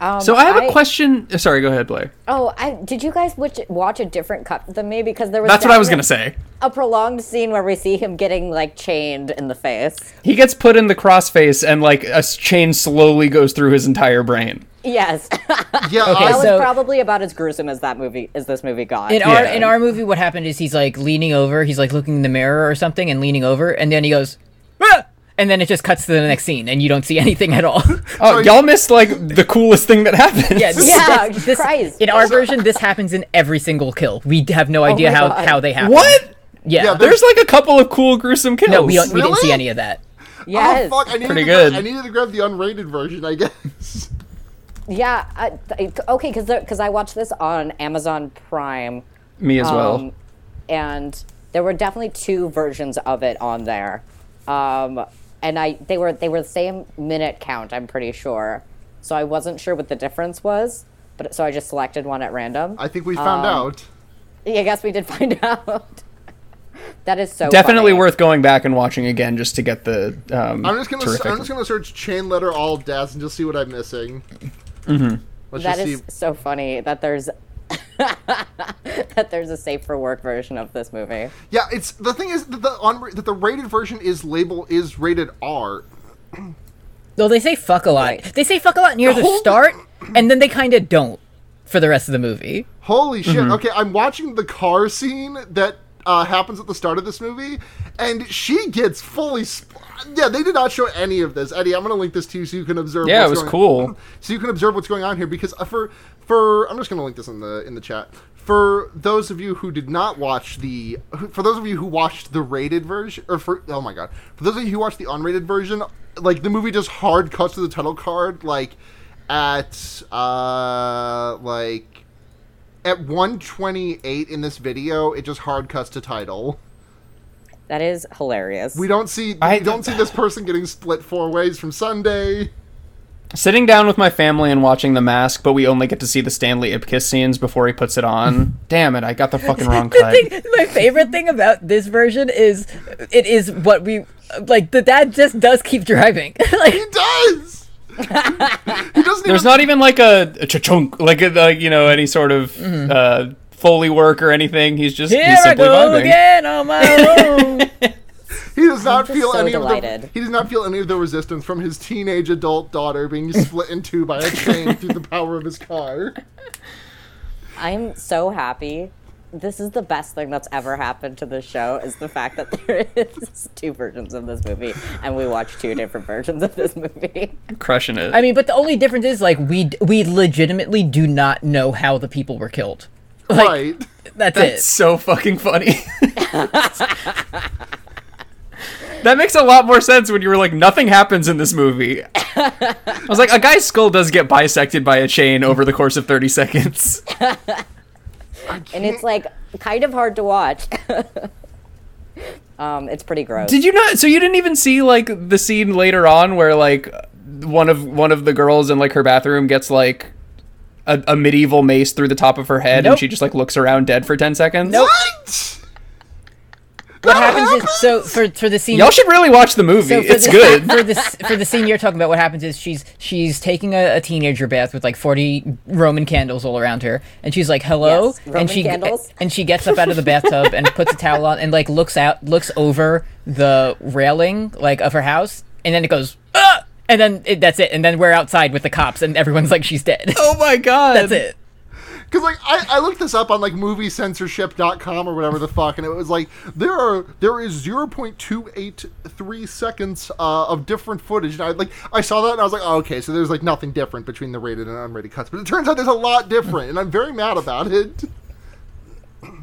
Um, So I have a question. Sorry, go ahead, Blair. Oh, I, did you guys watch, watch a different cut than me? Because there was That's what I was gonna say. A prolonged scene where we see him getting like chained in the face. He gets put in the crossface, and like a chain slowly goes through his entire brain. Yes, Yeah, Okay, I- that so- was probably about as gruesome as that movie as this movie got. In our Yeah. in our movie, what happened is he's like leaning over, he's like looking in the mirror or something, and leaning over, and then he goes, ah! And then it just cuts to the next scene, and you don't see anything at all. Oh, y'all missed like the coolest thing that happened. yeah, this- Yeah, this- this- Christ. in our version, this happens in every single kill. We have no idea my how God. how they happen. What? Yeah. Yeah, There's like a couple of cool gruesome kills. no, we don't, we didn't see any of that. yes. Oh fuck! I needed Pretty to gra- good. I needed to grab the unrated version, I guess. Yeah. I, th- okay, because because I watched this on Amazon Prime. Me as well. Um, and there were definitely two versions of it on there. Um, and I they were they were the same minute count, I'm pretty sure. So I wasn't sure what the difference was, but so I just selected one at random. I think we found Um, out. I guess we did find out. that is so Definitely funny. worth going back and watching again just to get the. Um, I'm just gonna terrific- I'm just gonna search chain letter all deaths and just see what I'm missing. Mm-hmm. Let's That just is see. so funny that there's that there's a safe for work version of this movie. Yeah, it's the thing is that the unra- that the rated version is label is rated R. Though they say fuck a lot. Right. They say fuck a lot near the whole- start, and then they kind of don't for the rest of the movie. Holy shit! Mm-hmm. Okay, I'm watching the car scene that uh, happens at the start of this movie, and she gets fully. Sp- yeah, they did not show any of this. Eddy, I'm gonna link this to you so you can observe. Yeah, it was going- cool. So you can observe what's going on here because uh, for for I'm just gonna link this in the in the chat. For those of you who did not watch the, for those of you who watched the rated version, or for oh my god, for those of you who watched the unrated version, like the movie just hard cuts to the title card, like at uh like at 128 in this video, it just hard cuts to title. That is hilarious. We don't see I- we don't see this person getting split four ways from Sunday. Sitting down with my family and watching The Mask, but we only get to see the Stanley Ipkiss scenes before he puts it on. Damn it, I got the fucking wrong The cut. thing, my favorite thing about this version is it is what we like. The dad just does keep driving. like He does. he doesn't There's even not even like a, a chunk, like a, like you know any sort of uh, foley work or anything. He's just here he's I simply go vibing. again on my own. He does not feel so any of delighted. the he does not feel any of the resistance from his teenage adult daughter being split in two by a train through the power of his car. I'm so happy. This is the best thing that's ever happened to the show is the fact that there is two versions of this movie and we watch two different versions of this movie. Crushing it. I mean, but the only difference is like we we legitimately do not know how the people were killed. Like, right. That's, it. That's it. so fucking funny. that makes a lot more sense when you were like, nothing happens in this movie. I was like, a guy's skull does get bisected by a chain over the course of 30 seconds. And it's like kind of hard to watch. um, it's pretty gross. Did you not? So you didn't even see like the scene later on where like one of one of the girls in like her bathroom gets like a, a medieval mace through the top of her head and she just like looks around dead for 10 seconds? Nope. What? What happens is so for for the scene. Y'all should really watch the movie. So it's the, good. for this for the scene you're talking about. What happens is she's she's taking a, a teenager bath with like 40 Roman candles all around her, and she's like, "Hello," Yes, Roman and she candles. and she gets up out of the bathtub and puts a towel on and like looks out looks over the railing like of her house, and then it goes. And then it, that's it. And then we're outside with the cops, and everyone's like, "She's dead." oh my god. that's it. Because like I, I looked this up on like moviecensorship.com or whatever the fuck, and it was like there are there is zero point two eight three seconds uh, of different footage. And I like I saw that and I was like, oh, okay, so there's like nothing different between the rated and unrated cuts. But it turns out there's a lot different, and I'm very mad about it.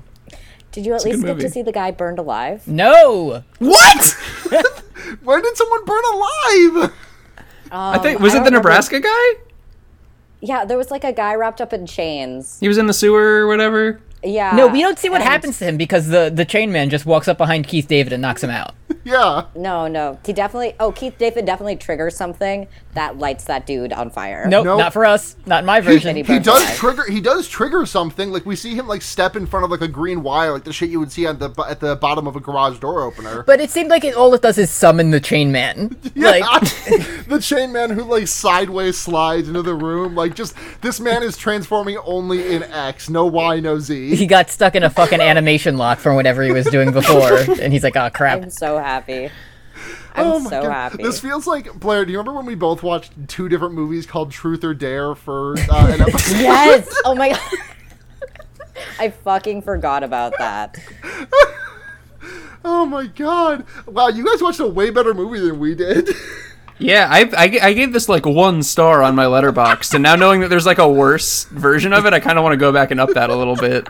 Did you at a least get movie. to see the guy burned alive? No. What? When did someone burn alive? I think um, was I it don't the remember- Nebraska guy? Yeah, there was like a guy wrapped up in chains. He was in the sewer or whatever. Yeah. No, we don't see what and- happens to him because the the chain man just walks up behind Keith David and knocks him out. yeah. No, no. He definitely. Oh, Keith David definitely triggers something that lights that dude on fire. Nope, Nope. not for us. Not in my version. He, burns does alive. trigger. He does trigger something. Like we see him like step in front of like a green wire, like the shit you would see at the at the bottom of a garage door opener. But it seemed like it, all it does is summon the chain man. Yeah, Like, the chain man who like sideways slides into the room. Like just this man is transforming only in X, no Y, no Z. he got stuck in a fucking animation lock from whatever he was doing before, and he's like, "Oh crap!" I'm so happy. I'm oh my so god, happy. this feels like Blair. Do you remember when we both watched two different movies called Truth or Dare for uh, an episode? yes. Oh my god. I fucking forgot about that. oh my god! Wow, you guys watched a way better movie than we did. Yeah, I, I, I gave this like one star on my Letterboxd, and now knowing that there's like a worse version of it, I kind of want to go back and up that a little bit.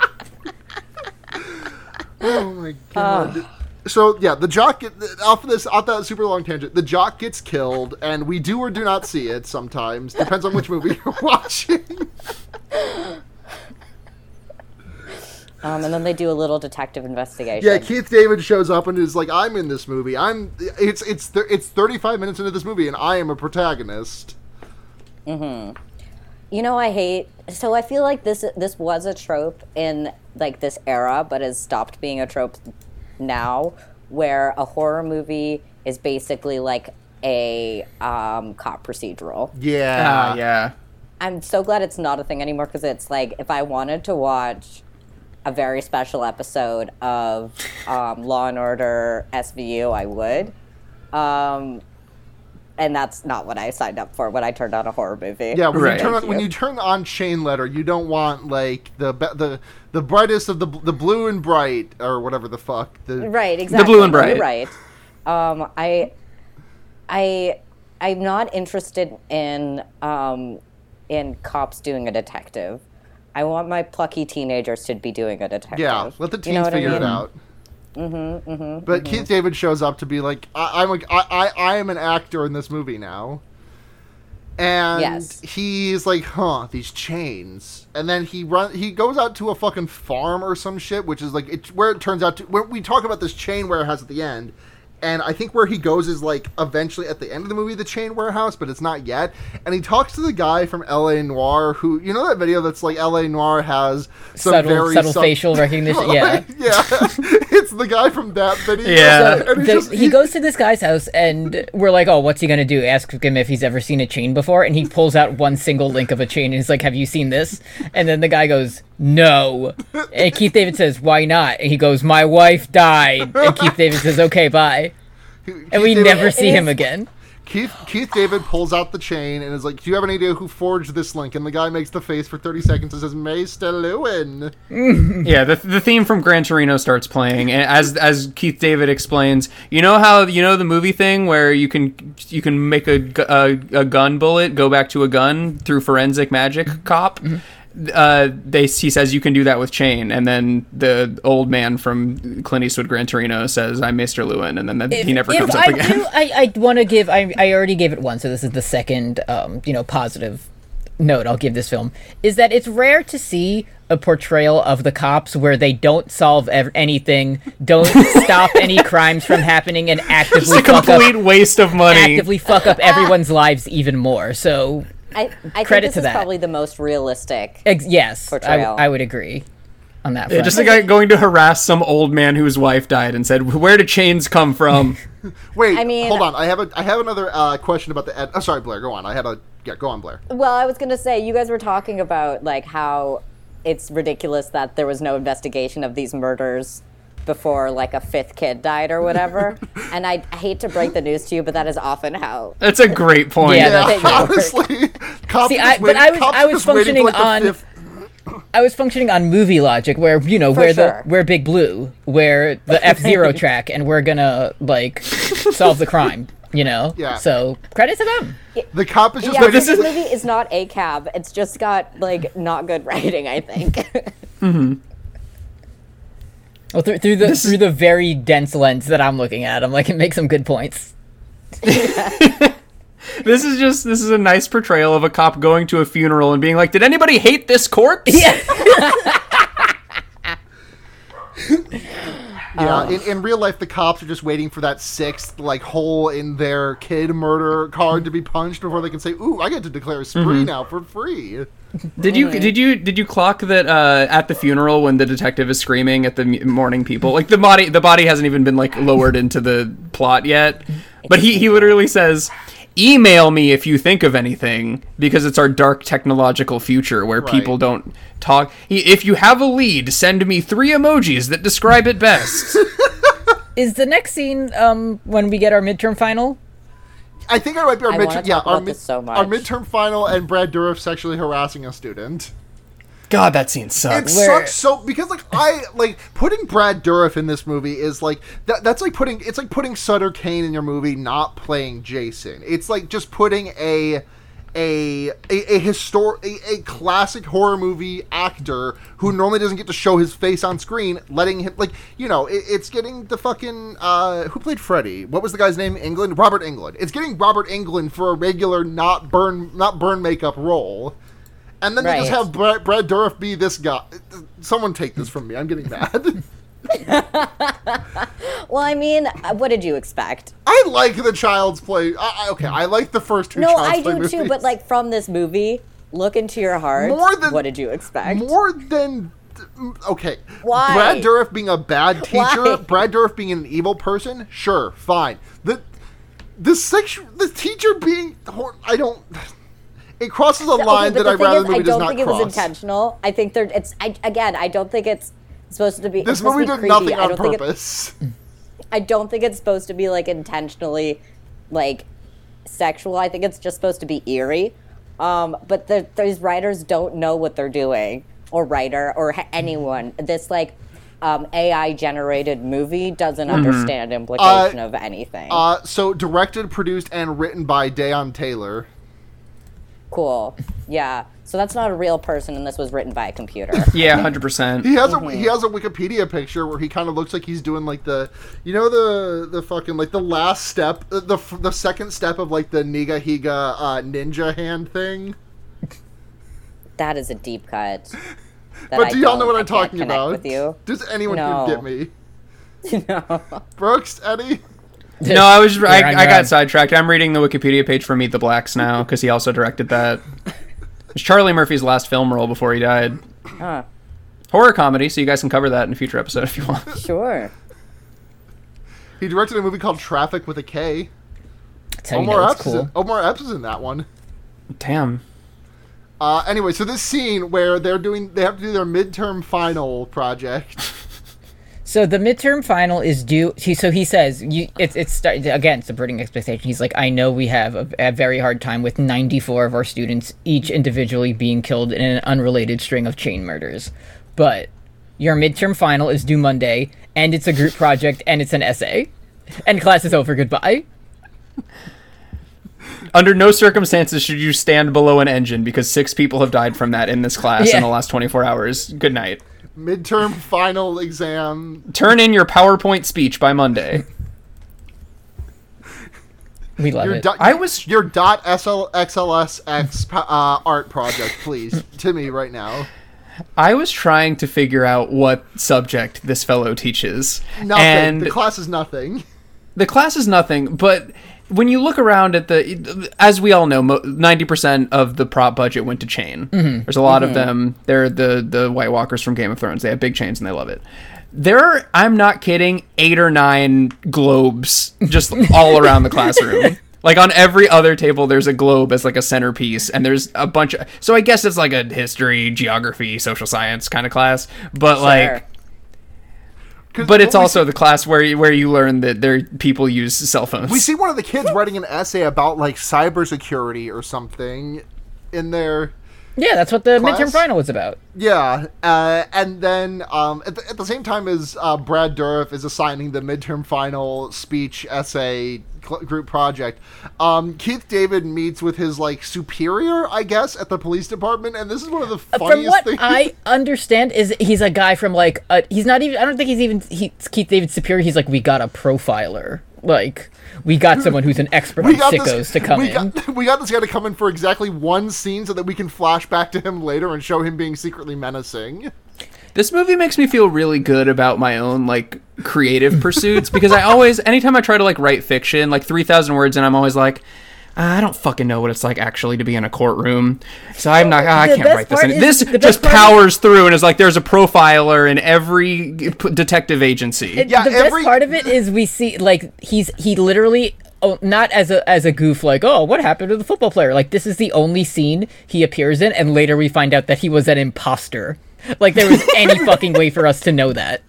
Oh my god. So yeah, the jock get, off of this off that super long tangent. The jock gets killed, and we do or do not see it. Sometimes depends on which movie you're watching. Um, and then they do a little detective investigation. Yeah, Keith David shows up and is like, "I'm in this movie. I'm it's it's th- it's 35 minutes into this movie, and I am a protagonist." Hmm. You know, I hate. So I feel like this this was a trope in like this era, but has stopped being a trope now, where a horror movie is basically like a um, cop procedural. Yeah, Ah, yeah. I'm so glad it's not a thing anymore because it's like if I wanted to watch a very special episode of um, Law and Order SVU, I would. Um, and that's not what I signed up for when I turned on a horror movie. Yeah, when Right. you turn on, Thank when you. you turn on chain letter, you don't want like the the the brightest of the the blue and bright or whatever the fuck. The, Right, exactly. The blue and bright. You're right. Um, I, I, I'm not interested in um, in cops doing a detective. I want my plucky teenagers to be doing a detective. Yeah, let the You teens know what I figure it out. Mm-hmm, mm-hmm, but Keith David shows up to be like, I, I'm a, I, I, I am an actor in this movie now. And Yes. he's like, huh, these chains. And then he run he goes out to a fucking farm or some shit, which is like it's where it turns out to where we talk about this chain warehouse at the end. And I think where he goes is like eventually at the end of the movie, the chain warehouse, but it's not yet. And he talks to the guy from LA Noire, who you know that video that's like LA Noire has some subtle, very subtle sub- facial recognition. Yeah. yeah, it's the guy from that video. Yeah. And The- just- he goes to this guy's house and we're like, oh, what's he gonna do? Ask him if he's ever seen a chain before, and he pulls out one single link of a chain and he's like, have you seen this? And then the guy goes, no. And Keith David says, why not? And he goes, my wife died. And Keith David says, okay, bye. Keith and we David- never see him again. Keith Keith David pulls out the chain and is like, "Do you have any idea who forged this link?" And the guy makes the face for thirty seconds and says, "Maester Luwin." Yeah, the, the theme from Gran Torino starts playing, and as as Keith David explains, you know how you know the movie thing where you can you can make a, a, a gun bullet go back to a gun through forensic magic cop. Mm-hmm. Uh, they he says you can do that with chain, and then the old man from Clint Eastwood Gran Torino says, "I'm Mr. Lewin," and then that, he never if comes I up again. Do, I, I want to give. I, I already gave it one, so this is the second, um, you know, positive note I'll give this film is that it's rare to see a portrayal of the cops where they don't solve ev- anything, don't stop any crimes from happening, and It's actively a fuck complete up, waste of money. actively fuck up everyone's lives even more. So, I, I Credit think this to is that. probably the most realistic. ex- yes, I, Portrayal. I would agree on that. Yeah, just a guy going to harass some old man whose wife died and said, "Where do chains come from?" Wait, I mean- hold on. I have a I have another uh, question about the. Ed- oh, sorry, Blair. Go on. I had a yeah. Go on, Blair. Well, I was gonna say you guys were talking about like how it's ridiculous that there was no investigation of these murders before like a fifth kid died or whatever. and I hate to break the news to you, but that is often how. That's a great point. Yeah, Yeah, honestly, cops See, I- just but I was- I was just waiting for, functioning like, on- fifth- I was functioning on movie logic where you know For where sure. the we're Big Blue, where the F Zero track, and we're gonna like solve the crime. You know. Yeah. So credit to them. The cop is just Yeah, like, this this is- movie is not a cab. It's just got like not good writing. I think. Mm-hmm. Well, through, through the through the very dense lens that I'm looking at, I'm like it makes some good points. This is just this is a nice portrayal of a cop going to a funeral and being like, "Did anybody hate this corpse?" Yeah. yeah. In, in real life, the cops are just waiting for that sixth like hole in their kid murder card to be punched before they can say, "Ooh, I get to declare a spree Mm-hmm. now for free." Did you did you did you clock that uh, at the funeral when the detective is screaming at the m- mourning people? Like the body the body hasn't even been like lowered into the plot yet, but he he literally says. Email me if you think of anything because it's our dark technological future where Right. people don't talk. If you have a lead, send me three emojis that describe it best. Is the next scene um when we get our midterm final? I think it might be our I midterm. Yeah, our, about this so our midterm final and Brad Dourif sexually harassing a student. God, that scene It sucks. Where- sucks so because like I like putting Brad Dourif in this movie is like that. That's like putting it's like putting Sutter Kane in your movie, not playing Jason. It's like just putting a a a, a historic a, a classic horror movie actor who normally doesn't get to show his face on screen, letting him like you know it, it's getting the fucking uh who played Freddy? What was the guy's name? Englund. Robert Englund. It's getting Robert Englund for a regular not burn not burn makeup role. And then they just have Brad, Brad Dourif be this guy. Someone take this from me. I'm getting mad. well, I mean, what did you expect? I like the Child's Play. I, okay, I like the first two No, I do movies. too. But like from this movie, look into your heart. More than- what did you expect? more than okay. Why? Brad Dourif being a bad teacher, Why? Brad Dourif being an evil person, sure, fine. The the sexual the teacher being I don't. It crosses a Okay, line but that I'd the thing rather is, the movie I don't not think it cross. was intentional. I think there. It's I, again. I don't think it's supposed to be. This movie did be nothing creepy. I on don't think it- I don't think it's supposed to be like intentionally, like, sexual. I think it's just supposed to be eerie. Um, but the, these writers don't know what they're doing, or writer, or h- anyone. This like um, AI generated movie doesn't understand implication of anything. Uh, so directed, produced, and written by Deon Taylor. Cool. Yeah. So that's not a real person, and this was written by a computer. Yeah, hundred percent. He has a Mm-hmm. he has a Wikipedia picture where he kind of looks like he's doing like the you know the the fucking like the last step uh, the the second step of like the Nigahiga uh, ninja hand thing. that is a deep cut. that But I do y'all know what I I'm talking about? With you. Does anyone No. get me? no. Brooks, Eddy? No, I was I, I got sidetracked. I'm reading the Wikipedia page for Meet the Blacks now because he also directed that. It's Charlie Murphy's last film role before he died. Huh. Horror comedy, so you guys can cover that in a future episode if you want. Sure. He directed a movie called Traffic with a K. That's how you Omar know Epps, cool. in, Omar Epps is in that one. Damn. Uh, anyway, so this scene where they're doing they have to do their midterm final project. So the midterm final is due. He, so he says, you, it's it's again subverting expectation. He's like, I know we have a, a very hard time with 94 of our students each individually being killed in an unrelated string of chain murders, but your midterm final is due Monday, and it's a group project, and it's an essay, and class is over. Goodbye. Under no circumstances should you stand below an engine because six people have died from that in this class Yeah. in the last 24 hours. Good night. Midterm final exam. Turn in your PowerPoint speech by Monday. We love Your it. dot, I was- your dot SL, XLSX uh, art project, please, to me right now. I was trying to figure out what subject this fellow teaches. Nothing. And the class is nothing. the class is nothing, but when you look around at the, as we all know, ninety percent of the prop budget went to chain. Mm-hmm. There's a lot of mm-hmm. them. They're the the White Walkers from Game of Thrones. They have big chains and they love it. There are, I'm not kidding, eight or nine globes just all around the classroom. Like on every other table, there's a globe as like a centerpiece, and there's a bunch of. So I guess it's like a history, geography, social science kind of class, but like 'Cause but it's what we also the class where you, where you learn that there people use cell phones. We see one of the kids writing an essay about like cybersecurity or something in there. yeah, that's what the Class? midterm final was about. Yeah, uh, and then um, at, the, at the same time as uh, Brad Dourif is assigning the midterm final speech essay cl- group project, um, Keith David meets with his like superior, I guess, at the police department, and this is one of the Uh, From funniest what things. I understand, is he's a guy from like uh, he's not even. I don't think he's even he, Keith David's Superior. He's like we got a profiler. Like we got someone who's an expert on we got sickos this, to come we in. Got, we got this guy to come in for exactly one scene so that we can flash back to him later and show him being secretly menacing. This movie makes me feel really good about my own like creative pursuits because I always anytime I try to like write fiction, like 3000 words and I'm always like I don't fucking know what it's like actually to be in a courtroom. So I'm not I can't write this. part In. is- This just best part is- powers through and is like there's a profiler in every p- detective agency. It- Yeah, the every- best part of it is we see like he's he literally oh not as a as a goof like oh what happened to the football player like this is the only scene he appears in and later we find out that he was an imposter like there was any fucking way for us to know that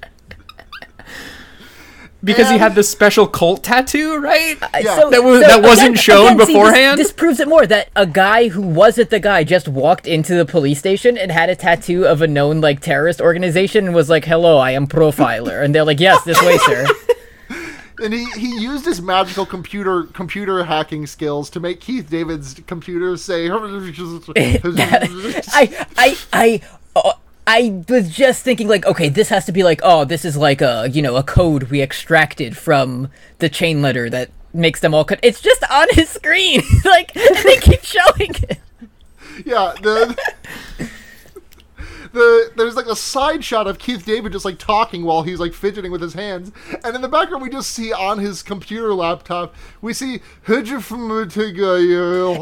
because he um, had this special cult tattoo, right? Yeah. That was- that wasn't shown see, this- beforehand? This, proves it more that a guy who wasn't the guy just walked into the police station and had a tattoo of a known like terrorist organization and was like, "Hello, I am profiler," and they're like, "Yes, this way, sir." And he, he used his magical computer computer hacking skills to make Keith David's computer say. I I I I was just thinking like, okay, this has to be like, oh, this is like a you know a code we extracted from the chain letter that makes them all. Co- it's just on his screen, like they keep showing it. yeah, the the there's like a side shot of Keith David just like talking while he's like fidgeting with his hands, and in the background we just see on his computer laptop we see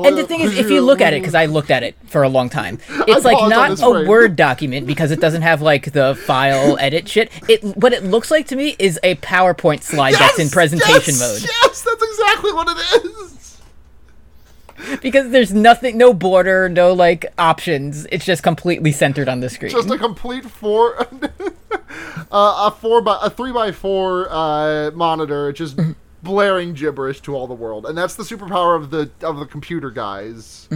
And the thing is, if you look at it, because I looked at it for a long time, it's like not a. Word document because it doesn't have like the file edit shit. It what it looks like to me is a PowerPoint slide that's in presentation yes, mode Yes, that's exactly what it is. Because there's nothing, no border, no like options. It's just completely centered on the screen. Just a complete four, uh, a four by a three by four uh, monitor, just blaring gibberish to all the world, and that's the superpower of the of the computer guys.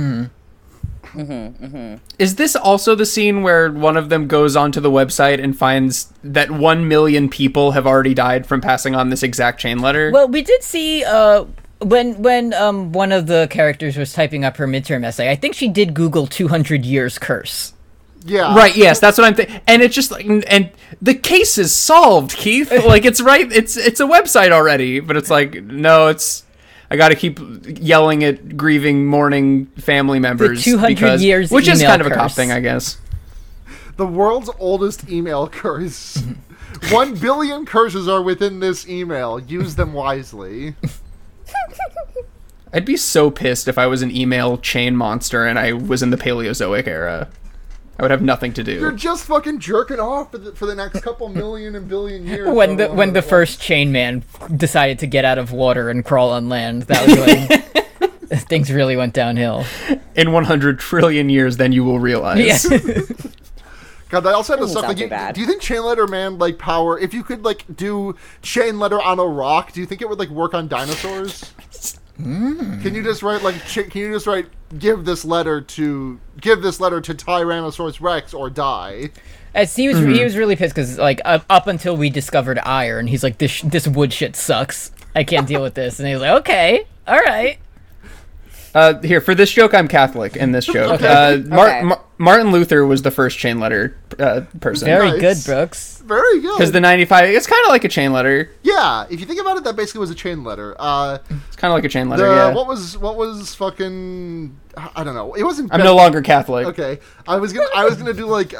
Is this also the scene where one of them goes onto the website and finds that 1 million people have already died from passing on this exact chain letter? Well, we did see uh, when when um, one of the characters was typing up her midterm essay. I think she did Google 200 years curse. Yeah, Right. Yes, that's what I'm thinking. And it's just like, and the case is solved, Keith. Like it's right. It's it's a website already, but it's like no, it's. I got to keep yelling at grieving, mourning family members. The 200 because, years which is kind of a cop thing, I guess. The world's oldest email curse. One billion curses are within this email. Use them wisely. I'd be so pissed if I was an email chain monster and I was in the Paleozoic era. I would have nothing to do. You're just fucking jerking off for the, for the next couple million and billion years. When the when the wow. first chain man decided to get out of water and crawl on land, that was when things really went downhill. In 100 trillion years, then you will realize. Yeah. God, that also had to Doesn't suck. Like, you, bad. do you think chain letter man like power? If you could like do chain letter on a rock, do you think it would like work on dinosaurs? Hmm. Can you just write like? Ch- can you just write? Give this letter to give this letter to Tyrannosaurus Rex or die. As he was, he was really pissed because like up, up until we discovered iron, he's like this this wood shit sucks. I can't deal with this, and he's like, okay, all right. Uh, here for this joke, I'm Catholic. In this joke, uh, Mar- Okay. Mar- Martin Luther was the first chain letter uh, person. Very Nice. good, Brooks. Very good. Because the 95, it's kind of like a chain letter. yeah, if you think about it, that basically was a chain letter. Uh, It's kind of like a chain letter. the, yeah. what was what was fucking? I don't know. It wasn't. I'm no longer Catholic. Okay, I was gonna I was gonna do like uh,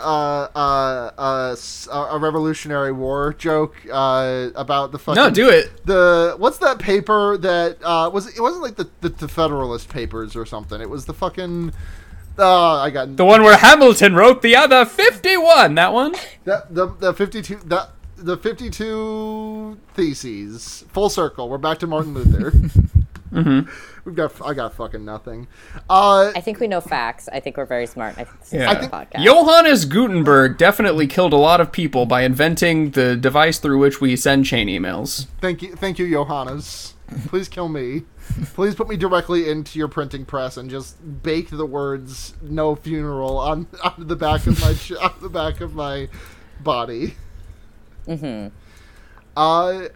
uh, uh, s- a a Revolutionary War joke uh, about the fucking No, do it. the what's that paper that uh, was it wasn't like the, the the Federalist Papers or something. It was the fucking uh, I got The one where Hamilton wrote the other 51. That one. that the the fifty two that the fifty two theses full circle. We're back to Martin Luther. Mm-hmm. We've got I got fucking nothing. Uh, I think we know facts. I think we're very smart. I think this Yeah. is I a think- podcast. Johannes Gutenberg definitely killed a lot of people by inventing the device through which we send chain emails. Thank you, thank you, Johannes. Please kill me. Please put me directly into your printing press and just bake the words "no funeral" on on the back of my on the back of my body. Mm-hmm. Uh,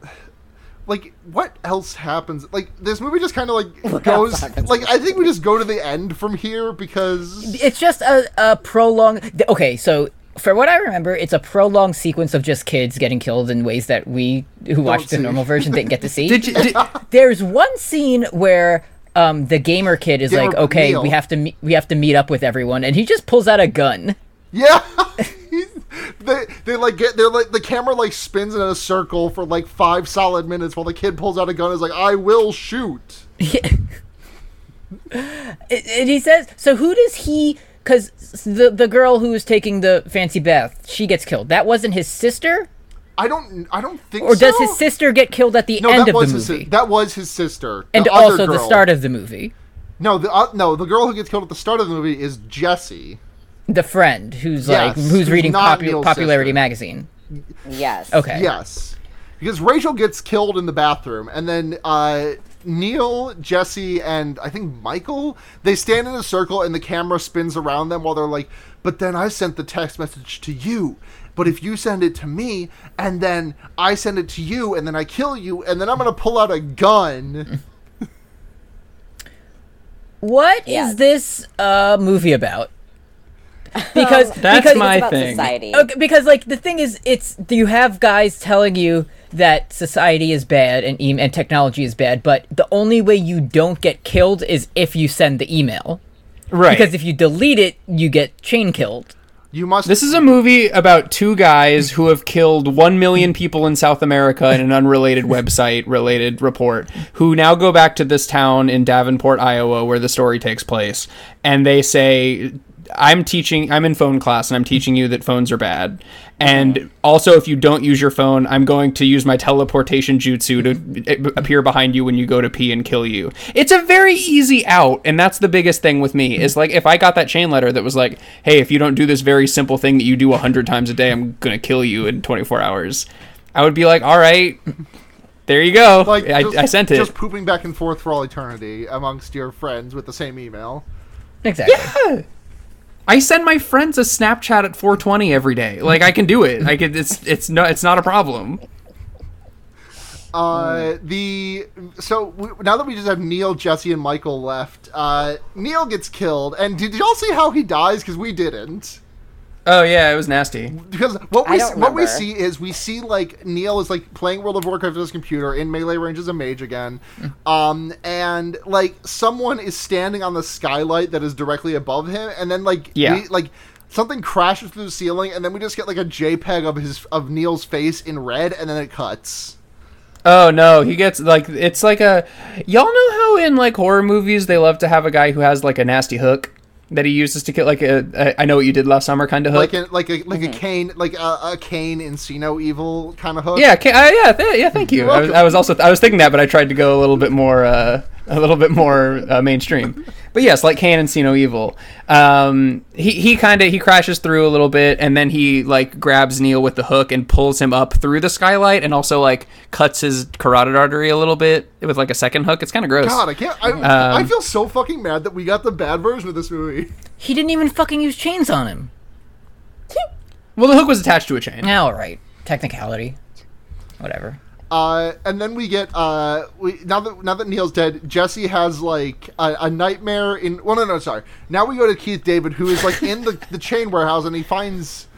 like what else happens? Like this movie just kind of like goes. Like I think we just go to the end from here because It's just a, a prolonged. Okay, so for what I remember, it's a prolonged sequence of just kids getting killed in ways that we who watched the normal version didn't get to see. Did you? Did, There's one scene where um, the gamer kid is Gamer like, "Okay, Neil. we have to me- we have to meet up with everyone," and he just pulls out a gun. Yeah. they they like get they're like the camera like spins in a circle for like five solid minutes while the kid pulls out a gun and is like I will shoot. And and he says, "So who does he?" Because the the girl who was taking the fancy bath, she gets killed. That wasn't his sister, I don't I don't think or does his sister get killed at the No, end that of was the his si- movie? that was his sister. and the other also the start of the movie. No, the uh, no, the girl who gets killed at the start of the movie is Jessie. The friend who's Yes, like who's who's reading popu- popularity sister. magazine. Yes. Okay. Yes. Because Rachel gets killed in the bathroom, and then uh, Neil, Jesse, and I think Michael, they stand in a circle, and the camera spins around them while they're like, but then I sent the text message to you. But if you send it to me, and then I send it to you, and then I kill you, and then I'm going to pull out a gun. What is Yes. this uh, movie about? Because That's because, my thing. society. Okay, because like the thing is, it's you have guys telling you that society is bad and e- and technology is bad, but the only way you don't get killed is if you send the email. right. Because if you delete it, you get chain killed. You must. This is a movie about two guys who have killed 1 million people in South America in an unrelated website related report, who now go back to this town in Davenport, Iowa, where the story takes place. And they say, I'm teaching, I'm in phone class and I'm teaching you that phones are bad. And also, if you don't use your phone, I'm going to use my teleportation jutsu to eh, appear behind you when you go to pee and kill you. It's a very easy out, and that's the biggest thing with me. Is like if I got that chain letter that was like, "Hey, if you don't do this very simple thing that you do a hundred times a day, I'm gonna kill you in 24 hours," I would be like, "All right, there you go. like I, just, I sent it." Just pooping back and forth for all eternity amongst your friends with the same email. Exactly. I send my friends a Snapchat at 420 every day. Like I can do it. I can. It's it's no. It's not a problem. Uh, the so w- now that we just have Neil, Jesse, and Michael left, uh, Neil gets killed. And did y'all see how he dies? Because we didn't. Oh yeah, it was nasty. Because what we I don't what we see is we see like Neil is like playing World of Warcraft on his computer in melee range as a mage again, um, and like someone is standing on the skylight that is directly above him, and then like Yeah. we, like something crashes through the ceiling, and then we just get like a JPEG of his of Neil's face in red, and then it cuts. Oh no, he gets like it's like a y'all know how in like horror movies they love to have a guy who has like a nasty hook that he uses to kill like a, a I know what you did last summer kind of hook. like a like a like a cane like a, a cane in See No Evil kind of hook. yeah, ca- uh, yeah, th- yeah. Thank you. I was, I was also I was thinking that, but I tried to go a little bit more uh, a little bit more uh, mainstream. but yes, like Cain and See No Evil. Um, he he kind of he crashes through a little bit, and then he like grabs Neil with the hook and pulls him up through the skylight, and also like cuts his carotid artery a little bit with like a second hook. It's kind of gross. God, I can't. I, I feel so fucking mad that we got the bad version of this movie. He didn't even fucking use chains on him. Well, the hook was attached to a chain. Yeah, all right. Technicality. Whatever. Uh, and then we get uh, we now that now that Neil's dead, Jesse has like a, a nightmare in. Well, no, no, sorry. Now we go to Keith David, who is like in the, the chain warehouse, and he finds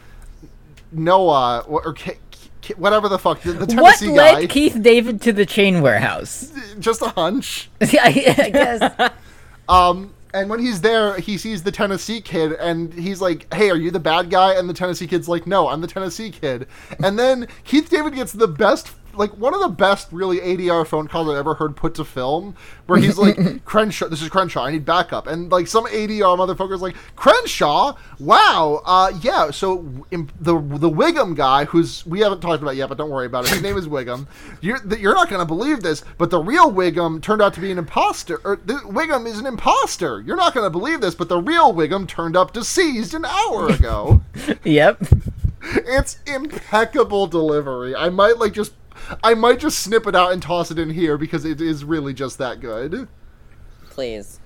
Noah or, or K, K- whatever the fuck the, the What Tennessee led guy. Keith David to the chain warehouse? Just a hunch. Yeah, I guess. And when he's there, he sees the Tennessee kid, and he's like, "Hey, are you the bad guy?" And the Tennessee kid's like, "No, I'm the Tennessee kid." And then Keith David gets the best, like one of the best, really ADR phone calls I've ever heard put to film, where he's like, "Crenshaw, this is Crenshaw. I need backup." And like some ADR motherfucker's like, "Crenshaw, wow, uh, yeah." So im- the the Wiggum guy, who's we haven't talked about yet, but don't worry about it. His name is Wiggum. You're you're not gonna believe this, but the real Wiggum turned out to be an imposter. Or the, Wiggum is an imposter. You're not gonna believe this, but the real Wiggum turned up deceased an hour ago. yep. it's impeccable delivery. I might like just. I might just snip it out and toss it in here because it is really just that good. Please.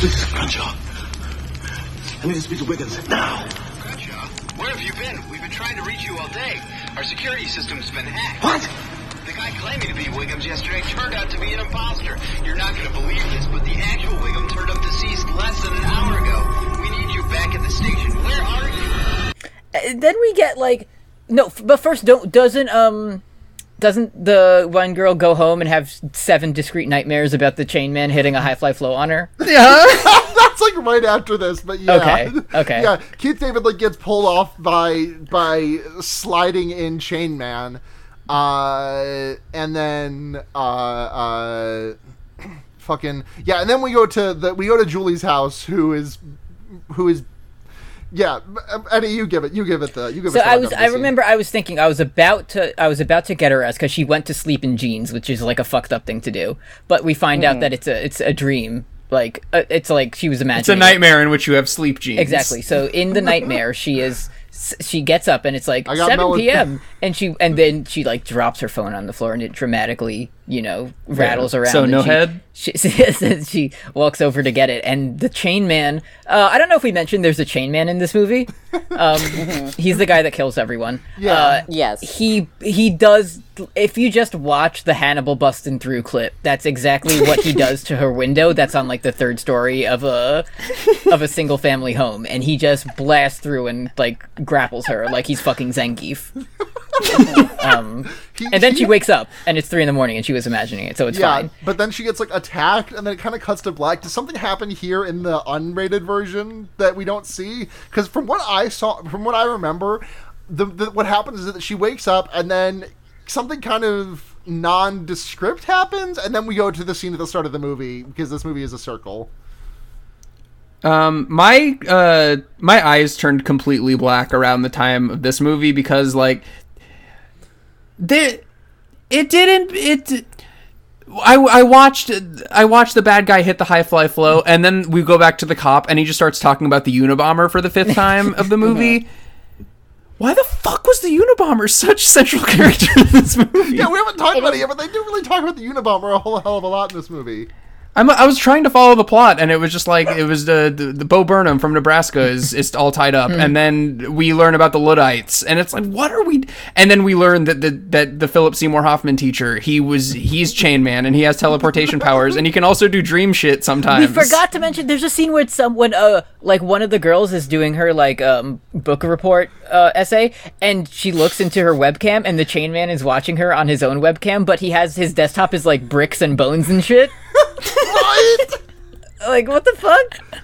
This is Crenshaw. I need to speak to Wiggins now. Crenshaw, where have you been? We've been trying to reach you all day. Our security system's been hacked. What? The guy claiming to be Wiggums yesterday turned out to be an imposter. You're not going to believe this, but the actual Wiggum turned up deceased less than an hour ago. We need you back at the station. Where are you? And then we get like no, f- but first don't doesn't um doesn't the one girl go home and have seven discrete nightmares about the chain man hitting a high fly flow on her? Yeah. That's like right after this, but yeah. Okay, okay. Yeah, Keith David like gets pulled off by by sliding in Chain Man, uh, and then uh, uh, fucking yeah, and then we go to the we go to Julie's house, who is who is yeah. Eddy, you give it. You give it the. You give So it. the I was I of the scene. remember I was thinking I was about to I was about to get her ass because she went to sleep in jeans, which is like a fucked up thing to do. But we find out that it's a it's a dream. Like uh, it's like she was imagining. It's a it. nightmare in which you have sleep genes. Exactly. So in the nightmare, she is she gets up and it's like 7 melon- p.m. and she and then she like drops her phone on the floor and it dramatically you know rattles around. So and no she, head? She, she walks over to get it and the chain man. Uh, I don't know if we mentioned there's a chain man in this movie. Um, he's the guy that kills everyone. Yeah. Uh, Yes. he he does. If you just watch the Hannibal busting through clip, that's exactly what he does to her window. That's on like the third story of a of a single family home, and he just blasts through and like grapples her like he's fucking Zangief. Um, He- and then she wakes up, and it's three in the morning, and she was imagining it, so it's Yeah, fine. but then she gets like attacked, and then it kind of cuts to black. Does something happen here in the unrated version that we don't see? Because from what I saw, from what I remember, the, the what happens is that she wakes up, and then something kind of nondescript happens, and then we go to the scene at the start of the movie because this movie is a circle. Um, my uh, my eyes turned completely black around the time of this movie because like, the it didn't it. I, I watched I watched the bad guy hit the high fly flow, mm-hmm. and then we go back to the cop, and he just starts talking about the Unabomber for the fifth time of the movie. Why the fuck was the Unabomber such central character in this movie? Yeah, we haven't talked about it yet, but they do really talk about the Unabomber a whole hell of a lot in this movie. I'm, I was trying to follow the plot, and it was just like it was the the, the Bo Burnham from Nebraska is is all tied up, and then we learn about the Luddites, and it's like, what are we? And then we learn that the that the Philip Seymour Hoffman teacher, he was he's Chain Man, and he has teleportation powers, and he can also do dream shit sometimes. We forgot to mention there's a scene where someone uh like one of the girls is doing her like um book report uh essay and she looks into her webcam and the chain man is watching her on his own webcam but he has his desktop is like bricks and bones and shit. What? like what the fuck?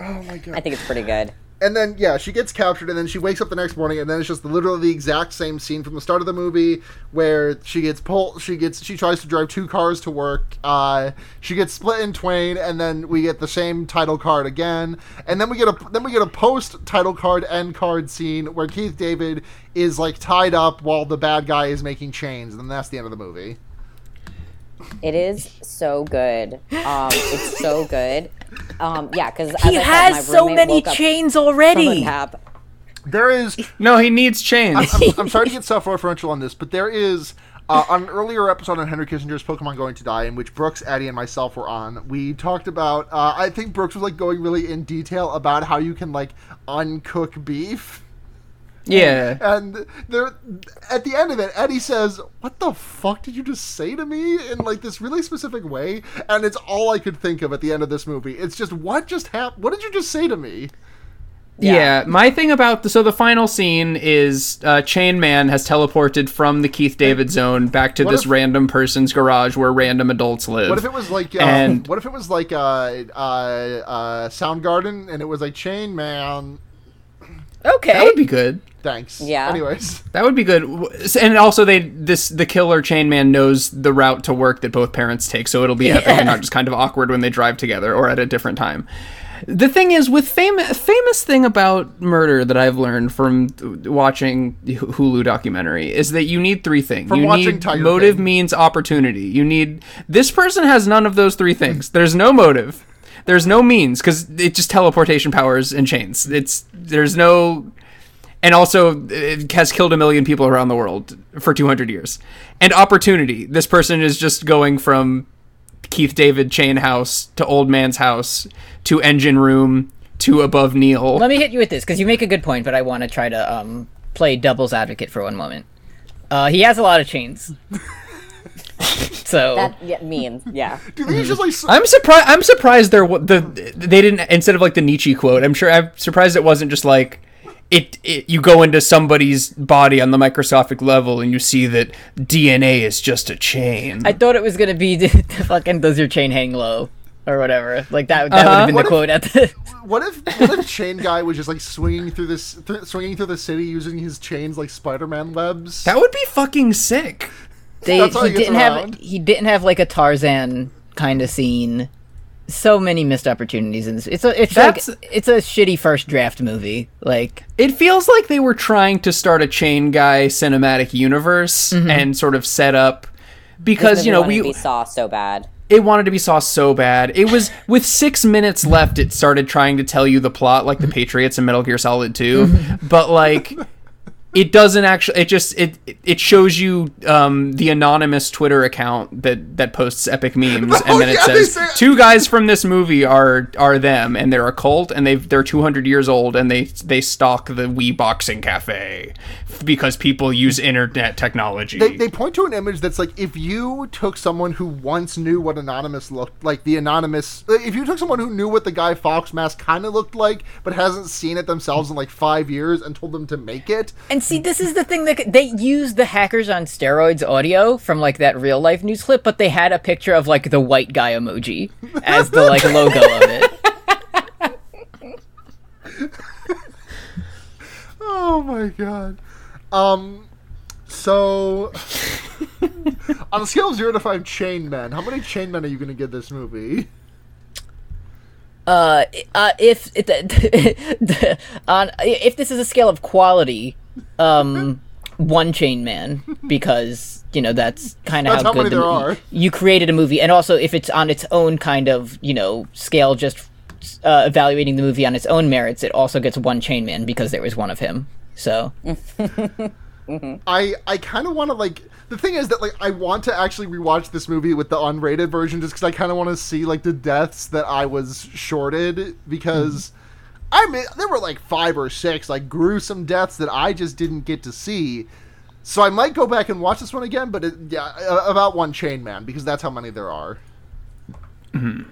oh my god. I think it's pretty good. and then yeah, she gets captured, and then she wakes up the next morning, and then it's just literally the exact same scene from the start of the movie where she gets pulled, she gets, she tries to drive two cars to work, uh, she gets split in twain, and then we get the same title card again, and then we get a then we get a post title card end card scene where Keith David is like tied up while the bad guy is making chains, and then that's the end of the movie. It is so good. Um, it's so good. Um, yeah, because He has so many chains already. There is No, he needs chains. I'm, I'm sorry to get self-referential on this, but there is uh, on an earlier episode on Henry Kissinger's Pokemon Going to Die, in which Brooks, Eddy, and myself were on. We talked about. Uh, I think Brooks was like going really in detail about how you can like uncook beef. Yeah. And there, at the end of it, Eddy says, "What the fuck did you just say to me?" In like this really specific way, and it's all I could think of at the end of this movie. It's just, what just happened? What did you just say to me? Yeah. my thing about the so the final scene is uh, Chain Man has teleported from the Keith David zone back to What this if- random person's garage where random adults live. What if it was like, uh, And- what if it was like uh, uh, uh, Soundgarden, and it was like Chain Man? Okay. that would be good. Thanks. Yeah. Anyways, That would be good. And also, they this the killer Chain Man knows the route to work that both parents take, so it'll be epic and not just kind of awkward when they drive together or at a different time. The thing is, with famous famous thing about murder that I've learned from watching the Hulu documentary is that you need three things. From you watching need Tiger motive, King. means, opportunity. You need this person has none of those three things. There's no motive. There's no means because it just teleportation powers and chains. It's there's no and also it has killed a million people around the world for 200 years. And opportunity. This person is just going from Keith David chain house to old man's house to engine room to above Neil. Let me hit you with this because you make a good point, but I want to try to um, play devil's advocate for one moment. Uh, he has a lot of chains. so That yeah, means yeah. do they just like? s- I'm surprised. I'm surprised they're what the they didn't instead of like the Nietzsche quote. I'm sure. I'm surprised it wasn't just like it, it. You go into somebody's body on the microscopic level and you see that DNA is just a chain. I thought it was gonna be the, the fucking does your chain hang low or whatever. Like that. That would have uh-huh. been What the if- quote at the. What if what if Chain Guy was just like swinging through this, th- swinging through the city using his chains like Spider-Man webs? that would be fucking sick. They, That's he he didn't have he didn't have like a Tarzan kind of scene. So many missed opportunities in this. It's a it's That's- like it's a shitty first draft movie. Like It feels like they were trying to start a chain guy cinematic universe mm-hmm. and sort of set up because you know we we saw so bad. it wanted to be Saw so bad. It was with six minutes left. It started trying to tell you the plot, like the mm-hmm. Patriots and Metal Gear Solid Two, mm-hmm. but like it doesn't actually. It just it it shows you um, the anonymous Twitter account that that posts epic memes, Oh, and then it yeah, they says say- two guys from this movie are are them, and they're a cult, and they they're two hundred years old, and they they stalk the Wii boxing cafe because people use internet technology. They, they point to an image that's like if you took someone who once knew what anonymous looked like the anonymous if you took someone who knew what the Guy Fawkes mask kind of looked like but hasn't seen it themselves in like five years and told them to make it And see, this is the thing that they used the hackers on steroids audio from like that real life news clip, but they had a picture of like the white guy emoji as the like logo of it. oh my god um so on a scale of zero to five chain men how many chain men are you gonna give this movie Uh, uh, if it, on if this is a scale of quality, um, one chain man because you know that's kind of how how good the are. you created a movie, and also if it's on its own kind of you know scale, just uh, evaluating the movie on its own merits, it also gets one chain man because there was one of him. So I I kind of want to like the thing is that like I want to actually rewatch this movie with the unrated version just because I kind of want to see like the deaths that I was shorted because I mean there were like five or six like gruesome deaths that I just didn't get to see. So I might go back and watch this one again, but it, yeah, about one chain man because that's how many there are. Hmm.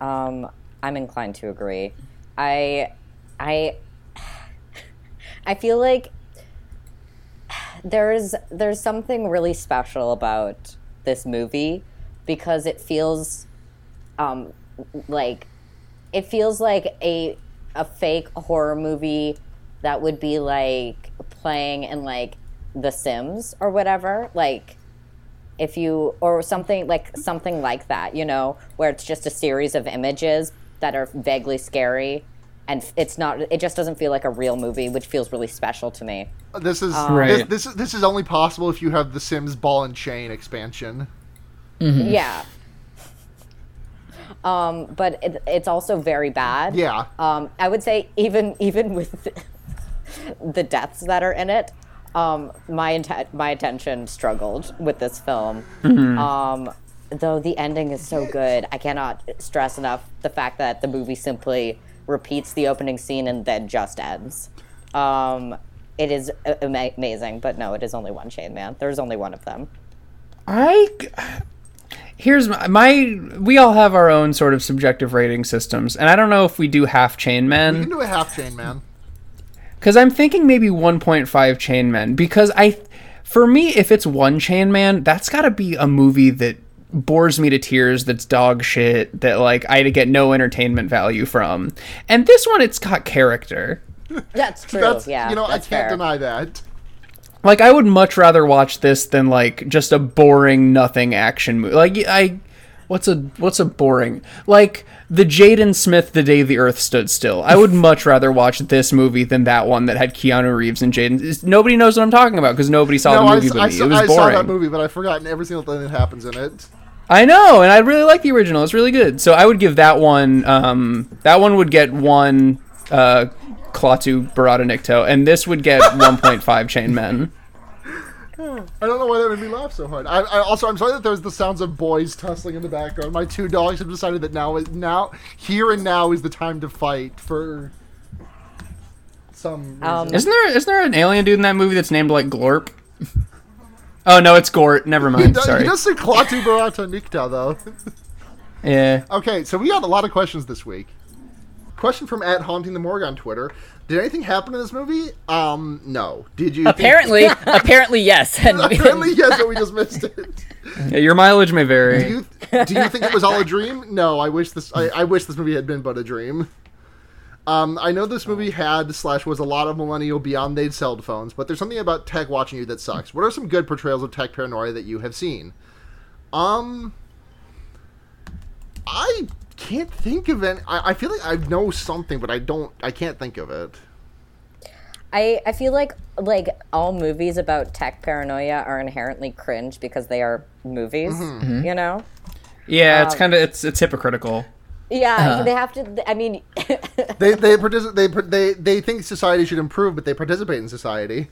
Um, I'm inclined to agree. I, I, I feel like there's there's something really special about this movie because it feels, um, like, it feels like a a fake horror movie that would be like playing in like The Sims or whatever, like if you or something like something like that you know where it's just a series of images that are vaguely scary and it's not. It just doesn't feel like a real movie, which feels really special to me. Uh, this is um, Right. this, this is this is only possible if you have the Sims Ball and Chain expansion. Yeah. Um, but it, it's also very bad. Yeah. Um, I would say even even with the deaths that are in it, um, my my attention struggled with this film. Um, though the ending is so good, I cannot stress enough the fact that the movie simply repeats the opening scene and then just ends. Um, it is a- amazing, but no, it is only one Chain Man. There's only one of them. I here's my, my we all have our own sort of subjective rating systems, and I don't know if we do half chain You men can do a half chain, man. because I'm thinking maybe 1.5 chain men because I for me if it's one chain man that's got to be a movie that bores me to tears that's dog shit that like I get no entertainment value from and this one it's got character That's true. That's yeah, you know I can't fair. deny that. Like I would much rather watch this than like just a boring nothing action movie. Like I what's a what's a boring like the Jaden Smith The Day the Earth Stood Still. I would much rather watch this movie than that one that had Keanu Reeves and Jaden. Nobody knows what I'm talking about because nobody saw No, the movie s- but I me. saw, it was I saw that movie, but I've forgotten every single thing that happens in it. I know, and I really like the original. It's really good. So I would give that one. Um, that one would get one. Uh, Klaatu Barada Nikto, and this would get 1.5 Chain Men. I don't know why that made me laugh so hard. I, I also I'm sorry that there's the sounds of boys tussling in the background. My two dogs have decided that now is now here and now is the time to fight for some reason. Um, Isn't there isn't there an alien dude in that movie that's named like Glorp? Oh no, it's Gort. Never he, mind. does, Sorry. he does say Klaatu Barata Nikta though. Yeah. okay, so we got a lot of questions this week. Question from at haunting the morgue on Twitter. Did anything happen in this movie? Um, no. Did you? think- Apparently, apparently yes. Apparently yes, but we just missed it. Yeah, Your mileage may vary. Do you, do you think it was all a dream? No, I wish this. I, I wish this movie had been but a dream. Um, I know this movie had slash was a lot of millennial beyond they'd cell phones, but there's something about tech watching you that sucks. What are some good portrayals of tech paranoia that you have seen? Um, I can't think of any. I, I feel like I know something, but I don't. I can't think of it. I, I feel like like all movies about tech paranoia are inherently cringe because they are movies, Mm-hmm. you know? Yeah, Um, it's kind of it's it's hypocritical. Yeah, Uh-huh. they have to. I mean, They they partici- they they they think society should improve, but they participate in society.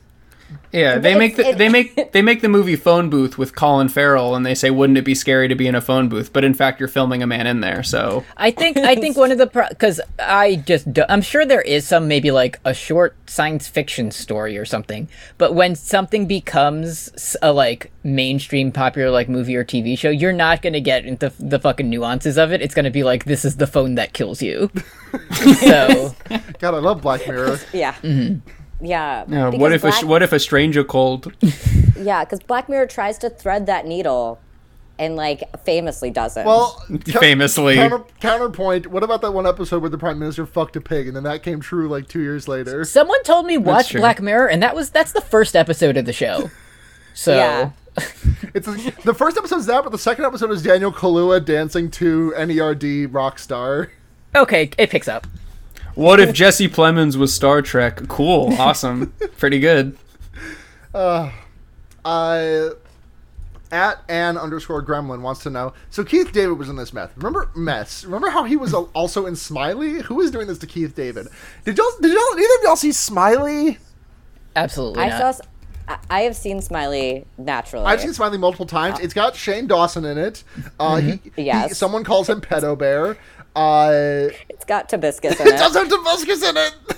Yeah, they make the, it- they make they make the movie Phone Booth with Colin Farrell, and they say, "Wouldn't it be scary to be in a phone booth?" But in fact, you're filming a man in there. So I think I think one of the because I just do, I'm sure there is some maybe like a short science fiction story or something. But when something becomes a like mainstream popular like movie or TV show, you're not gonna get into the fucking nuances of it. It's gonna be like this is the phone that kills you. so God, I love Black Mirror. yeah. Mm-hmm. Yeah. yeah, what if a Black- a what if a stranger called? Yeah, because Black Mirror tries to thread that needle and, like, famously doesn't. Well, ca- Famously. counter, counterpoint. What about that one episode where the prime minister fucked a pig, and then that came true like two years later? someone told me watch. Black Mirror, and that was that's the first episode of the show. So Yeah. It's the first episode is that, but the second episode is Daniel Kaluuya dancing to NERD Rockstar. okay, it picks up. What if Jesse Plemons was Star Trek? Cool, awesome, pretty good. Uh, I at Ann underscore Gremlin wants to know. So Keith David was in this meth. Remember mess? Remember how he was also in Smiley? Who is doing this to Keith David? Did y'all? Did y'all? Neither of y'all see Smiley? Absolutely I not. saw. s- I- I have seen Smiley naturally. I've seen Smiley multiple times. It's got Shane Dawson in it. Uh, he, he- Yes. someone calls him Pedo Bear. Uh, It's got Tobuscus in it it does have Damascus in it.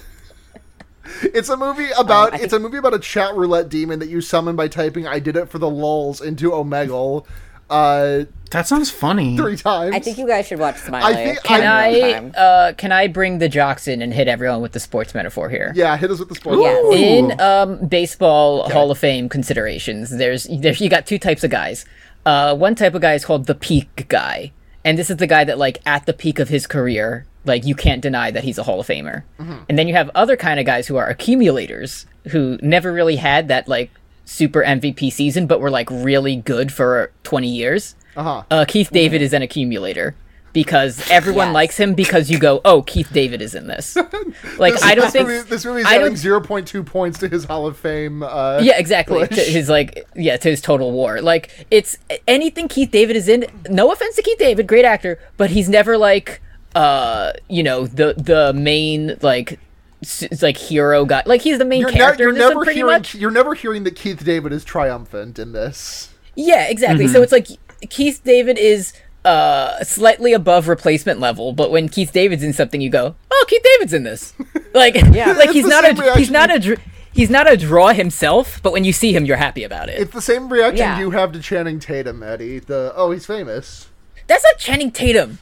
It's a movie about I it's think- a movie about a chat roulette demon that you summon by typing "I did it for the lulz" into Omegle uh, That sounds funny. three times. I think you guys should watch Smiley. think- Can I- I uh can I bring the jocks in and hit everyone with the sports metaphor here? yeah, hit us with the sports. Yes. In um baseball Hall of Fame considerations, there's there's you got two types of guys. Uh one type of guy is called the peak guy. And this is the guy that like at the peak of his career, like you can't deny that he's a Hall of Famer. And then you have other kind of guys who are accumulators who never really had that like super MVP season but were like really good for 20 years. Uh-huh. Uh Keith David is an accumulator. Because everyone Yes. likes him because you go, oh, Keith David is in this. Like This- I don't this think movie, this movie's I adding zero point two points to his Hall of Fame. Uh, Yeah, exactly. To his like, yeah, to his total war. Like, it's anything Keith David is in. No offense to Keith David, great actor, but he's never like, uh, you know, the the main like, s- like hero guy. Like he's the main You're, ne- character you're in this one, never pretty hearing. much. You're never hearing that Keith David is triumphant in this. Yeah, exactly. Mm-hmm. So it's like Keith David is uh slightly above replacement level, but when Keith David's in something, you go, "Oh, Keith David's in this." Like, yeah, like It's he's not a he's not a he's not a draw himself, but when you see him, you're happy about it. It's the same reaction Yeah. you have to Channing Tatum, Eddy. The oh, he's famous. That's not Channing Tatum.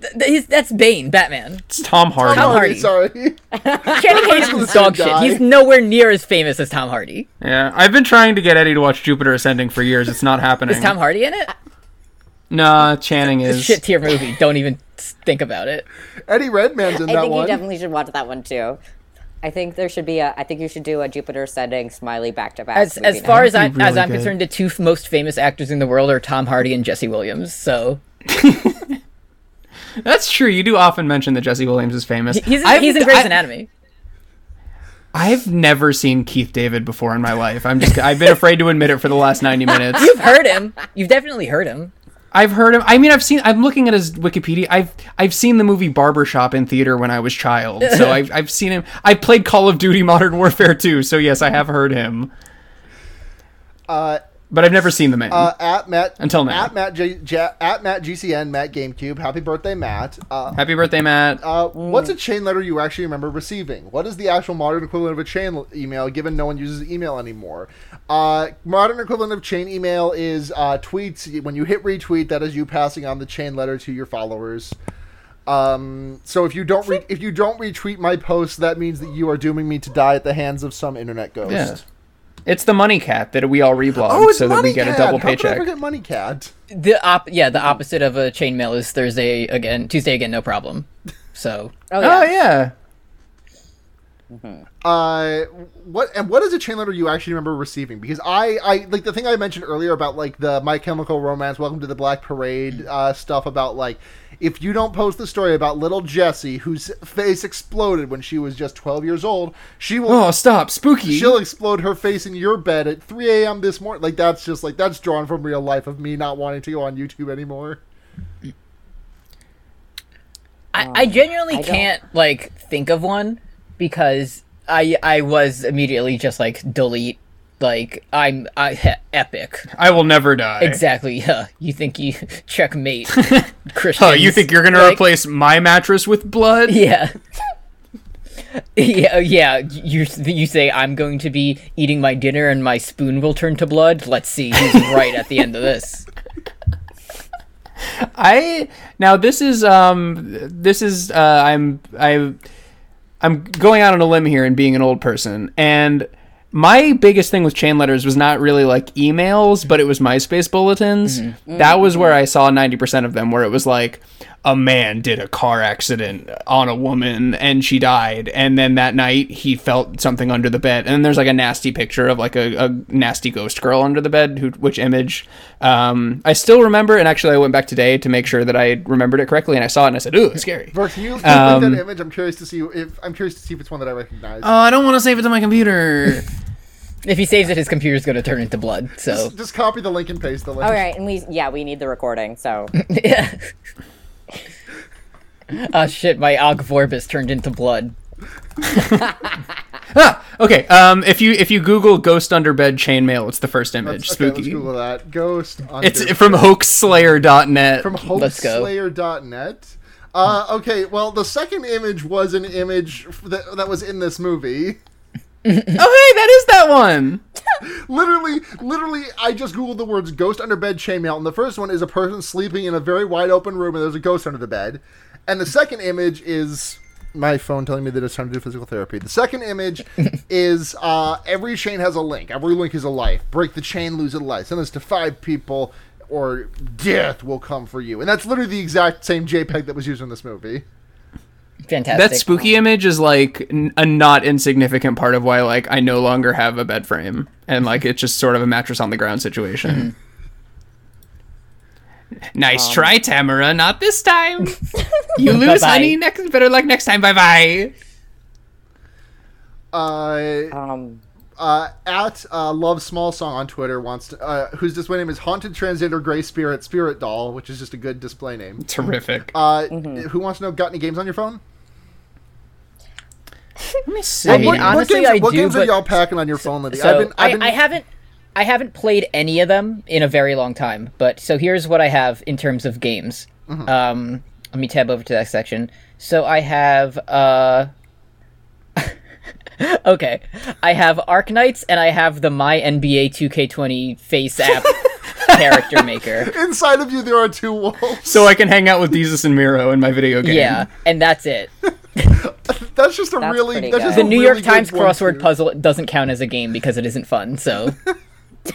Th- th- he's- that's Bane, Batman. It's Tom Hardy. Tom Hardy. sorry. Channing Tatum's dog shit. He's nowhere near as famous as Tom Hardy. Yeah, I've been trying to get Eddy to watch Jupiter Ascending for years. It's not happening. Is Tom Hardy in it? Nah, Channing is. Shit tier movie. Don't even think about it. Eddie Redmayne's in I that think you definitely should watch that one too. I think there should be a. I think you should do a Jupiter Ascending Smiley back to back. As as far as I That'd be as really I'm good. concerned, the two f- most famous actors in the world are Tom Hardy and Jesse Williams. So That's true. You do often mention that Jesse Williams is famous. he's I've- he's in Grey's I- Anatomy. I've never seen Keith David before in my life. I'm just. I've been afraid to admit it for the last 90 minutes. You've heard him. You've definitely heard him. I've heard him. I mean, I've seen. I'm looking at his Wikipedia. I've I've seen the movie Barbershop in theater when I was child. So I've I've seen him. I played Call of Duty Modern Warfare 2. So yes, I have heard him. Uh, But I've never seen the man. uh, at Matt Until now. At Matt J, J, at Matt GCN Matt GameCube. Happy birthday, Matt. Uh, Happy birthday, Matt. uh, What's a chain letter you actually remember receiving? What is the actual modern equivalent of a chain email, given no one uses email anymore? Uh, modern equivalent of chain email is uh, tweets. When you hit retweet, that is you passing on the chain letter to your followers. Um, so if you don't re- if you don't retweet my post, that means that you are dooming me to die at the hands of some internet ghost. Yeah. It's the money cat that we all reblog Oh, so that we get a MoneyCat. double How could I paycheck. forget Money Cat? The op yeah, the opposite of a chainmail is Thursday again, Tuesday again, no problem. So Oh Oh yeah. Yeah. Uh, what and what is a chain letter you actually remember receiving? Because I, I like the thing I mentioned earlier about like the My Chemical Romance, Welcome to the Black Parade uh, stuff about like if you don't post the story about little Jessie whose face exploded when she was just twelve years old, she will Oh stop, spooky. she'll explode her face in your bed at three a.m. this morning. Like that's just like that's drawn from real life of me not wanting to go on YouTube anymore. I, I genuinely I can't like think of one because I I was immediately just like delete like I'm I he, epic. I will never die. exactly yeah. You think you checkmate Christian Oh, you think you're gonna replace my mattress with blood? yeah. Yeah yeah. You you say I'm going to be eating my dinner and my spoon will turn to blood? Let's see who's right at the end of this. I now this is um this is uh I'm I I'm going out on a limb here and being an old person and my biggest thing with chain letters was not really like emails, but it was MySpace bulletins. Mm-hmm. That was where mm-hmm. I saw 90% of them, where it was like, a man did a car accident on a woman and she died. And then that night he felt something under the bed. And then there's like a nasty picture of like a, a nasty ghost girl under the bed, who, which image um, I still remember. And actually, I went back today to make sure that I remembered it correctly. And I saw it and I said, ooh, it's scary. Vert, can you link Um, that image? I'm curious to see if I'm curious to see if it's one that I recognize. Oh, I don't want to save it to my computer. if he saves it his computer's going to turn into blood so just, just copy the link and paste the link. All right, and we yeah we need the recording. So yeah oh shit my Ogg Vorbis turned into blood ah, okay. Um, if you if you Google ghost under bed chainmail, it's the first image. Let's, okay, let's Spooky. Google that. Ghost. Under It's from hoaxslayer.net. from Let's go. hoaxslayer.net. Uh, okay, well, the second image was an image that, that was in this movie. oh, hey, that is that one. Literally, literally, I just googled the words "ghost under bed chainmail," and the first one is a person sleeping in a very wide open room, and there's a ghost under the bed. And the second image is my phone telling me that it's time to do physical therapy. The second image is uh, every chain has a link. Every link is a life. Break the chain, lose a life. Send this to five people, or death will come for you. And that's literally the exact same JPEG that was used in this movie. fantastic That spooky image is like n- a not insignificant part of why like I no longer have a bed frame and like it's just sort of a mattress on the ground situation. Nice try, Tamara. Not this time. You lose, Bye-bye. honey. Next, better luck next time. Bye bye. Uh, Um, uh, at uh, Love Small Song on Twitter wants to, uh, whose display name is Haunted Transgender Gray Spirit Spirit Doll, which is just a good display name. Terrific. Uh, Mm-hmm. Who wants to know? Got any games on your phone? Let me see. I mean, what, honestly, what games, I what do, games are y'all packing on your phone, Liddy? So I've been, I've I, I haven't I haven't played any of them in a very long time. But so here's what I have in terms of games. Mm-hmm. Um, let me tab over to that section. So I have uh. okay, I have Arknights and I have the My NBA 2K20 Face app character maker. inside of you there are two walls. so I can hang out with Jesus and Miro in my video game. Yeah, and that's it. That's just a That's really that's just a The New really York Times crossword puzzle doesn't count as a game because it isn't fun. So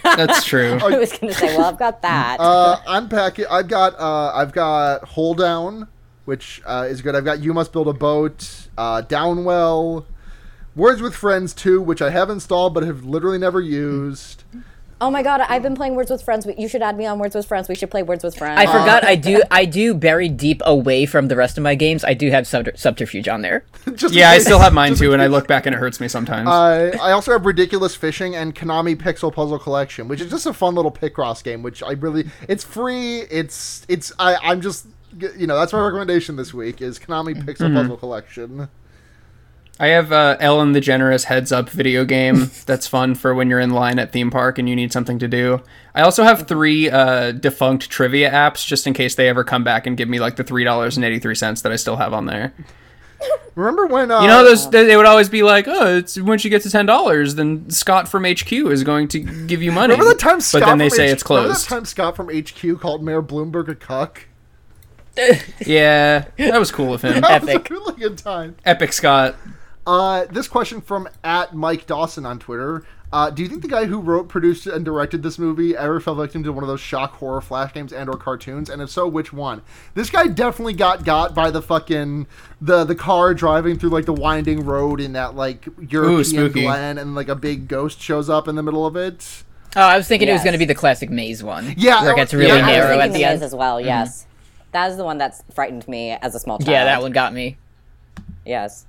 that's true. I was gonna say, well, I've got that. Uh, I'm packing. I've got uh, I've got Hold Down, which uh, is good. I've got You Must Build a Boat, uh, Downwell, Words with Friends 2, which I have installed but have literally never used. Oh my god, I've been playing Words with Friends. You should add me on Words with Friends. We should play Words with Friends. I forgot I do I do buried deep away from the rest of my games. I do have sub- subterfuge on there. Just Yeah, I still have mine too, and I look back and it hurts me sometimes. Uh, I also have Ridiculous Fishing and Konami Pixel Puzzle Collection, which is just a fun little Picross game. Which I really, it's free. It's it's I I'm just you know that's my recommendation this week is Konami Pixel Puzzle Collection. I have uh, Ellen DeGeneres heads up video game that's fun for when you're in line at theme park and you need something to do. I also have three uh, defunct trivia apps just in case they ever come back and give me like the three dollars and eighty three cents that I still have on there. Remember when uh, You know, those they they would always be like, "Oh, it's once you get to ten dollars, then Scott from HQ is going to give you money." Remember the time Scott but then they from say H- it's Remember closed. that time Scott from HQ called Mayor Bloomberg a cuck? Yeah, that was cool of him. That was a really good time. Epic Scott. Uh, this question from at Mike Dawson on Twitter. Uh, do you think the guy who wrote, produced, and directed this movie ever fell victim to one of those shock horror flash games and or cartoons? And if so, which one? This guy definitely got got by the fucking the the car driving through like the winding road in that like European spooky. glen, and like a big ghost shows up in the middle of it. Oh, I was thinking it was going to be the classic maze one. Yeah, where it gets really yeah, I I was narrow at the the end. as well. Yes, that is the one that's frightened me as a small child. Yeah, that one got me. Yes,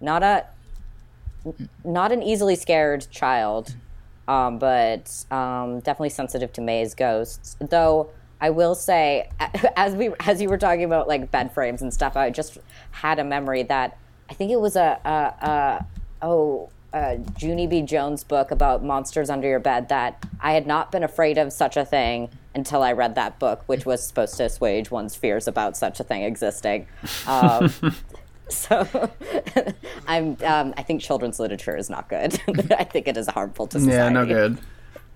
not a not an easily scared child, um, but um, definitely sensitive to maze ghosts. Though I will say, as we as you were talking about like bed frames and stuff, I just had a memory that I think it was a, a, a oh. A Junie B. Jones book about monsters under your bed that I had not been afraid of such a thing until I read that book, which was supposed to assuage one's fears about such a thing existing. Um, so I'm um, I think children's literature is not good. I think it is harmful to society. Yeah, no good.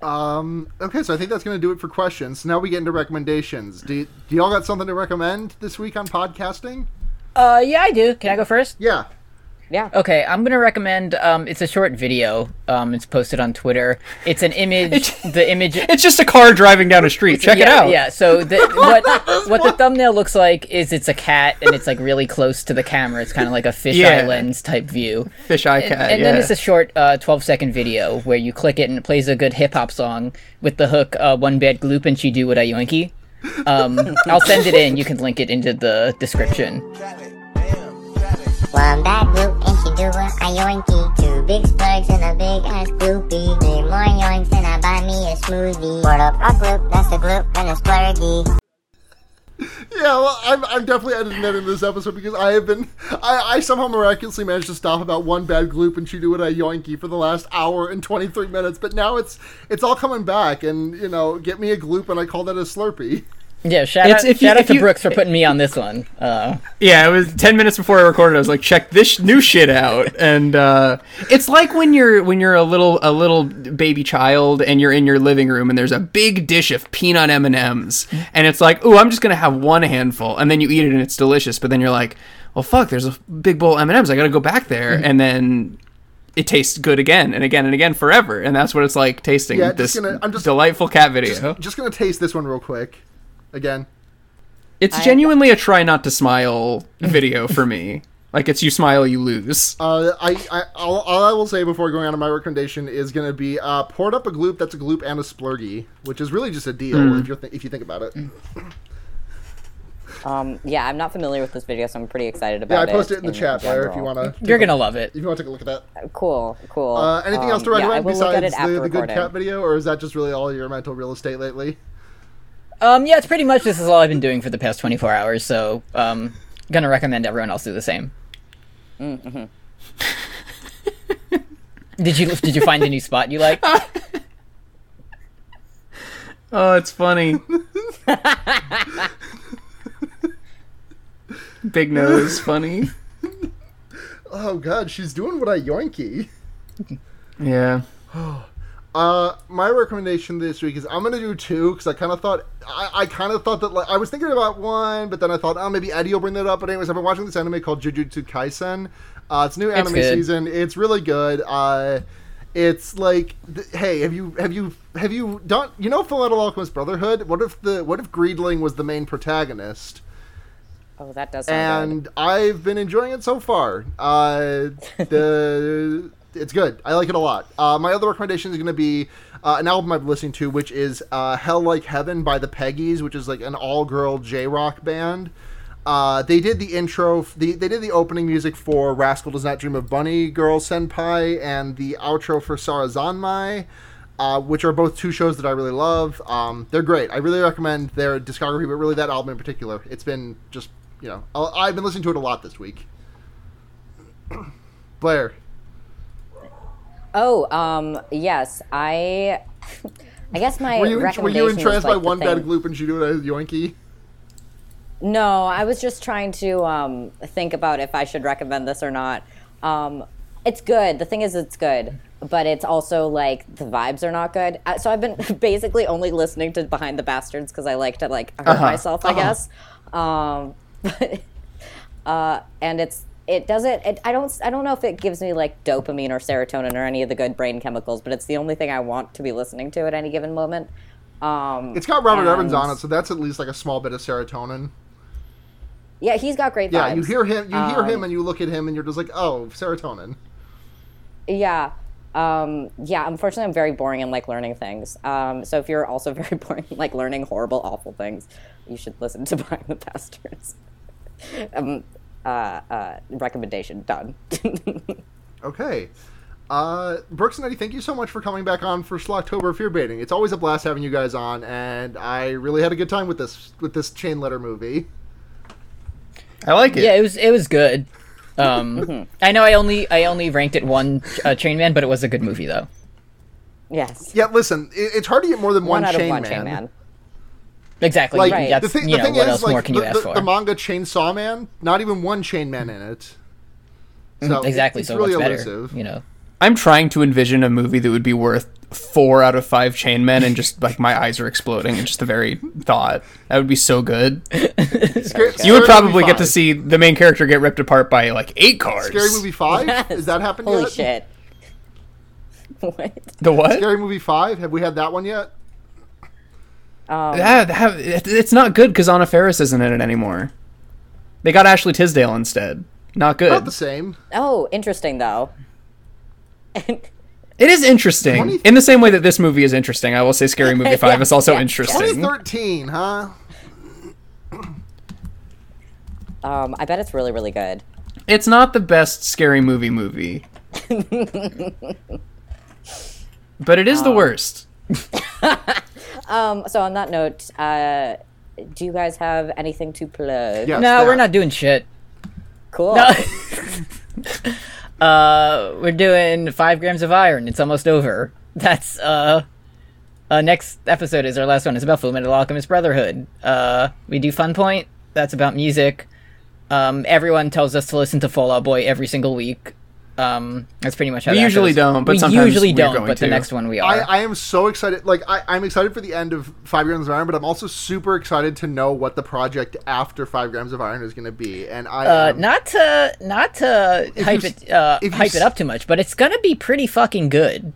Um, okay, so I think that's going to do it for questions. Now we get into recommendations. Do, do y'all got something to recommend this week on podcasting? Uh, yeah, I do. Can I go first? Yeah. Yeah. Okay, I'm gonna recommend. Um, it's a short video. Um, it's posted on Twitter. It's an image. the image. It's just a car driving down a street. Check yeah, it out. Yeah. So the, what what the thumbnail looks like is it's a cat and it's like really close to the camera. It's kind of like a fisheye Yeah. lens type view. Fish eye And, cat. and yeah. then it's a short uh, 12 second video where you click it and it plays a good hip hop song with the hook uh, "One bad gloop and she do what I yoinky." Um, I'll send it in. You can link it into the description. One bad group and she do a yoinky. Two big splurgs and a big ass gloopy. Need more yoinks and I buy me a smoothie. What up a gloop, that's a gloop and a splurgy. Yeah, well, I'm, I'm definitely editing that into this episode because I have been, I, I somehow miraculously managed to stop about one bad gloop and she do it a yoinky for the last hour and 23 minutes, but now it's, it's all coming back and, you know, get me a gloop and I call that a slurpee. Yeah, shout It's- out, if you- shout out if to you- Brooks for putting me on this one. Uh, Yeah, it was ten minutes before I recorded. I was like, check this new shit out, and uh, it's like when you're when you're a little a little baby child and you're in your living room and there's a big dish of peanut M and M's, and it's like, oh, I'm just gonna have one handful, and then you eat it and it's delicious, but then you're like, well, fuck, there's a big bowl of M and M's. I gotta go back there, and then. It tastes good again and again and again forever, and that's what it's like tasting Yeah, just this gonna- I'm just- delightful cat video. Just, just gonna taste this one real quick. Again. it's genuinely a try not to smile video for me. Like it's you smile, you lose. Uh, I, I, all, all I will say before going on to my recommendation is going to be uh, poured up a gloop that's a gloop and a splurgy, which is really just a deal if you th- if you think about it. Um, yeah, I'm not familiar with this video, so I'm pretty excited about it. Yeah, I it. posted it in the chat, Blair, if you want to. You're gonna love it. If you want to take a look at that. Cool, cool. Uh, anything else to Um, yeah, recommend will look at besides the, the good cat video, or is that just really all your mental real estate lately? Um, yeah, it's pretty much this is all I've been doing for the past 24 hours. So, um, gonna recommend everyone else do the same. Mm-hmm. did you did you find a new spot you like? Oh, it's funny. Big nose, funny. Oh god, she's doing what I yoinky. Yeah. Uh, my recommendation this week is I'm gonna do two because I kind of thought I, I kind of thought that like I was thinking about one, but then I thought oh maybe Eddy will bring that up. But anyways, I've been watching this anime called Jujutsu Kaisen. Uh, it's new anime good. season. It's really good. Uh, it's like th- hey, have you have you have you done you know Full Metal Alchemist Brotherhood? What if the what if Greedling was the main protagonist? oh, that does sound and I've been enjoying it so far. Uh, the it's good. I like it a lot. Uh, my other recommendation is going to be uh, an album I've listened to, which is uh, "Hell Like Heaven" by the Peggies, which is like an all-girl J-rock band. Uh, they did the intro. The, they did the opening music for "Rascal Does Not Dream of Bunny Girl Senpai" and the outro for "Sarazanmai." Uh, which are both two shows that I really love. Um, they're great. I really recommend their discography, but really that album in particular. It's been just, you know, I've been listening to it a lot this week. Blair. Oh, um, yes, I. I guess my Were you, were recommendation you entranced like, by one bad gloop and she do it as yoinky? No, I was just trying to um, think about if I should recommend this or not. Um, it's good. The thing is, it's good, but it's also like the vibes are not good. Uh, So I've been basically only listening to Behind the Bastards because I like to like hurt myself, I guess. Um, but, uh, and it's it doesn't. It, I don't. I don't know if it gives me like dopamine or serotonin or any of the good brain chemicals, but it's the only thing I want to be listening to at any given moment. Um, It's got Robert Evans on it, so that's at least like a small bit of serotonin. Yeah, he's got great Yeah, you hear him, you hear him, Um, and you look at him, and you're just like, oh, serotonin. Yeah. Um, yeah, unfortunately, I'm very boring and like learning things. Um, so if you're also very boring like learning horrible, awful things, you should listen to Behind the Bastards. Uh, uh, recommendation done. Okay. Uh, Brooks and Eddy, thank you so much for coming back on for Schlocktober Fear Baiting. It's always a blast having you guys on, and I really had a good time with this with this chain letter movie. I like it. Yeah, it was it was good. Um, I know I only I only ranked it one uh, Chain Man, but it was a good movie though. yes. Yeah, listen, it, it's hard to get more than one, One, out chain of one man. chain man. Exactly. Like Right. That's, the thing, you the know, thing what is, else like more can the, you ask the, for? the manga Chainsaw Man, not even one chain man in it. Mm-hmm. So exactly. it's So really what's better? elusive. You know. I'm trying to envision a movie that would be worth four out of five chain men and just like my eyes are exploding and just the very thought. That would be so good. Scary- You would probably get to see the main character get ripped apart by like eight cars. Scary Movie Five. Yes. Is that happened Holy yet? shit. what? The what? Scary Movie Five. Have we had that one yet? Yeah, that- it's not good because Anna Faris isn't in it anymore. They got Ashley Tisdale instead. Not good. Not the same. Oh, interesting though. It is interesting. 20 In the same way that this movie is interesting, I will say Scary Movie 5 Yeah, is also yeah, interesting. 2013, huh? Um, I bet it's really, really good. It's not the best Scary Movie movie. but it is the worst. Um, so on that note, uh, do you guys have anything to plug? Yes, No, we're not doing shit. Cool. uh, we're doing five grams of iron. It's almost over. That's uh, uh, next episode is our last one. It's about Full Metal Alchemist Brotherhood. Uh, we do Fun Point. That's about music. Um, everyone tells us to listen to Fall Out Boy every single week. Um, that's pretty much how We that usually goes. don't, but we sometimes usually don't. going But the next one we I, are. I am so excited. Like I, I'm excited for the end of Five Grams of Iron, but I'm also super excited to know what the project after Five Grams of Iron is going to be. And I uh, am- not to not to hype you- it uh, if you hype it up too much, but it's gonna be pretty fucking good.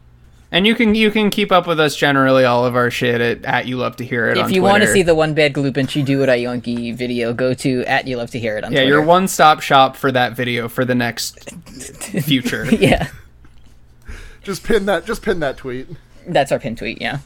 And you can you can keep up with us generally all of our shit at, at you love to hear it. If on you want to see the one bad gloop and she do it Yonki video, go to at you love to hear it on yeah, Twitter. your one stop shop for that video for the next future. yeah, just pin that. Just pin that tweet. that's our pin tweet. Yeah.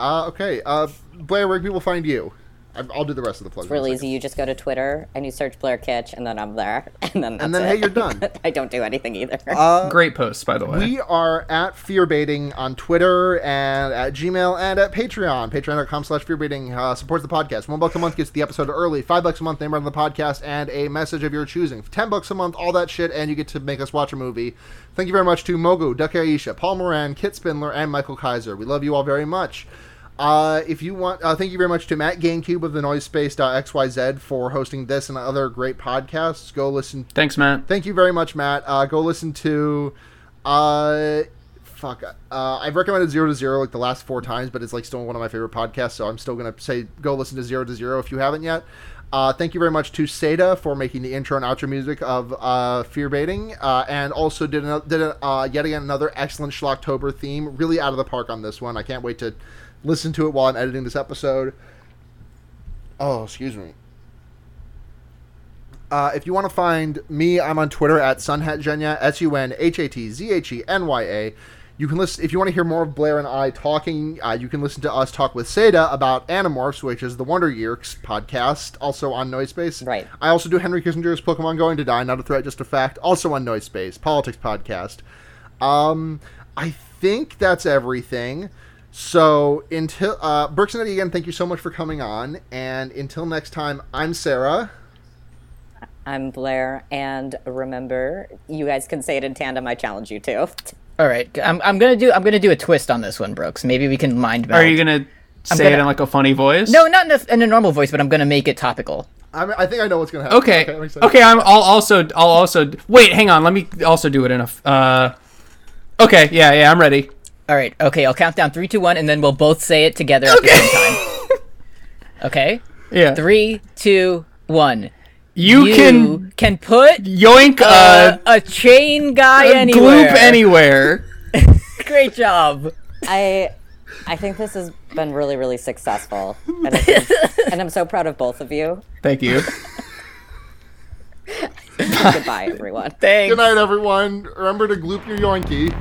Uh, okay. Uh, Blair, where can people find you? I- I'll do the rest of the plugs. It's real easy. You just go to Twitter and you search Blair Kitch, and then I'm there, and then that's And then, it. hey, you're done. I don't do anything either. Great post, by the way. We are at Fearbaiting on Twitter and at Gmail and at Patreon. Patreon.com slash Fearbaiting uh, supports the podcast. One buck a month gets the episode early. Five bucks a month, name on the podcast, and a message of your choosing. Ten bucks a month, all that shit, and you get to make us watch a movie. Thank you very much to Mogu, Duck Aisha, Paul Moran, Kit Spindler, and Michael Kaiser. We love you all very much. Uh, if you want, uh, thank you very much to Matt GameCube of the NoiseSpace.xyz for hosting this and other great podcasts. Go listen Thanks, Matt. Thank you very much, Matt. Uh, go listen to, uh, fuck. Uh, I've recommended Zero to Zero like the last four times, but it's like still one of my favorite podcasts. So I'm still gonna say go listen to Zero to Zero if you haven't yet. Uh, thank you very much to Seda for making the intro and outro music of uh, Fear Baiting, uh, and also did did a, uh, yet again another excellent Schlocktober theme. Really out of the park on this one. I can't wait to listen to it while I'm editing this episode. Oh, excuse me. Uh, if you want to find me, I'm on Twitter at sunhatzhenya, S U N H A T Z H E N Y A. You can listen if you want to hear more of Blair and I talking. Uh, you can listen to us talk with Seda about Animorphs, which is the Wonder Years podcast, also on Noise NoiseSpace. Right. I also do Henry Kissinger's Pokemon Going to Die, not a threat, just a fact, also on Noise NoiseSpace, politics podcast. Um, I think that's everything. So until uh, Brooks and Eddy again, thank you so much for coming on, and until next time, I'm Sarah. I'm Blair, and remember, you guys can say it in tandem. I challenge you to. All right, I'm, I'm gonna do I'm gonna do a twist on this one, Brooks. Maybe we can mind meld. Are you gonna say gonna- it in like a funny voice? No, not in a, in a normal voice, but I'm gonna make it topical. I, mean, I think I know what's gonna happen. Okay. I'm. Okay. I'm. I'll also. I'll also. Wait. Hang on. Let me also do it in a. Uh. Okay. Yeah. Yeah. I'm ready. All right, okay, I'll count down three, two, one, and then we'll both say it together at the same time. Okay, Yeah. three, two, one. You, can can put yoink uh, a, a chain guy a anywhere. gloop anywhere. Great job. I, I think this has been really, really successful, and, it's- and I'm so proud of both of you. Thank you. Goodbye, everyone. Thanks. Good night, everyone. Remember to gloop your yoinky.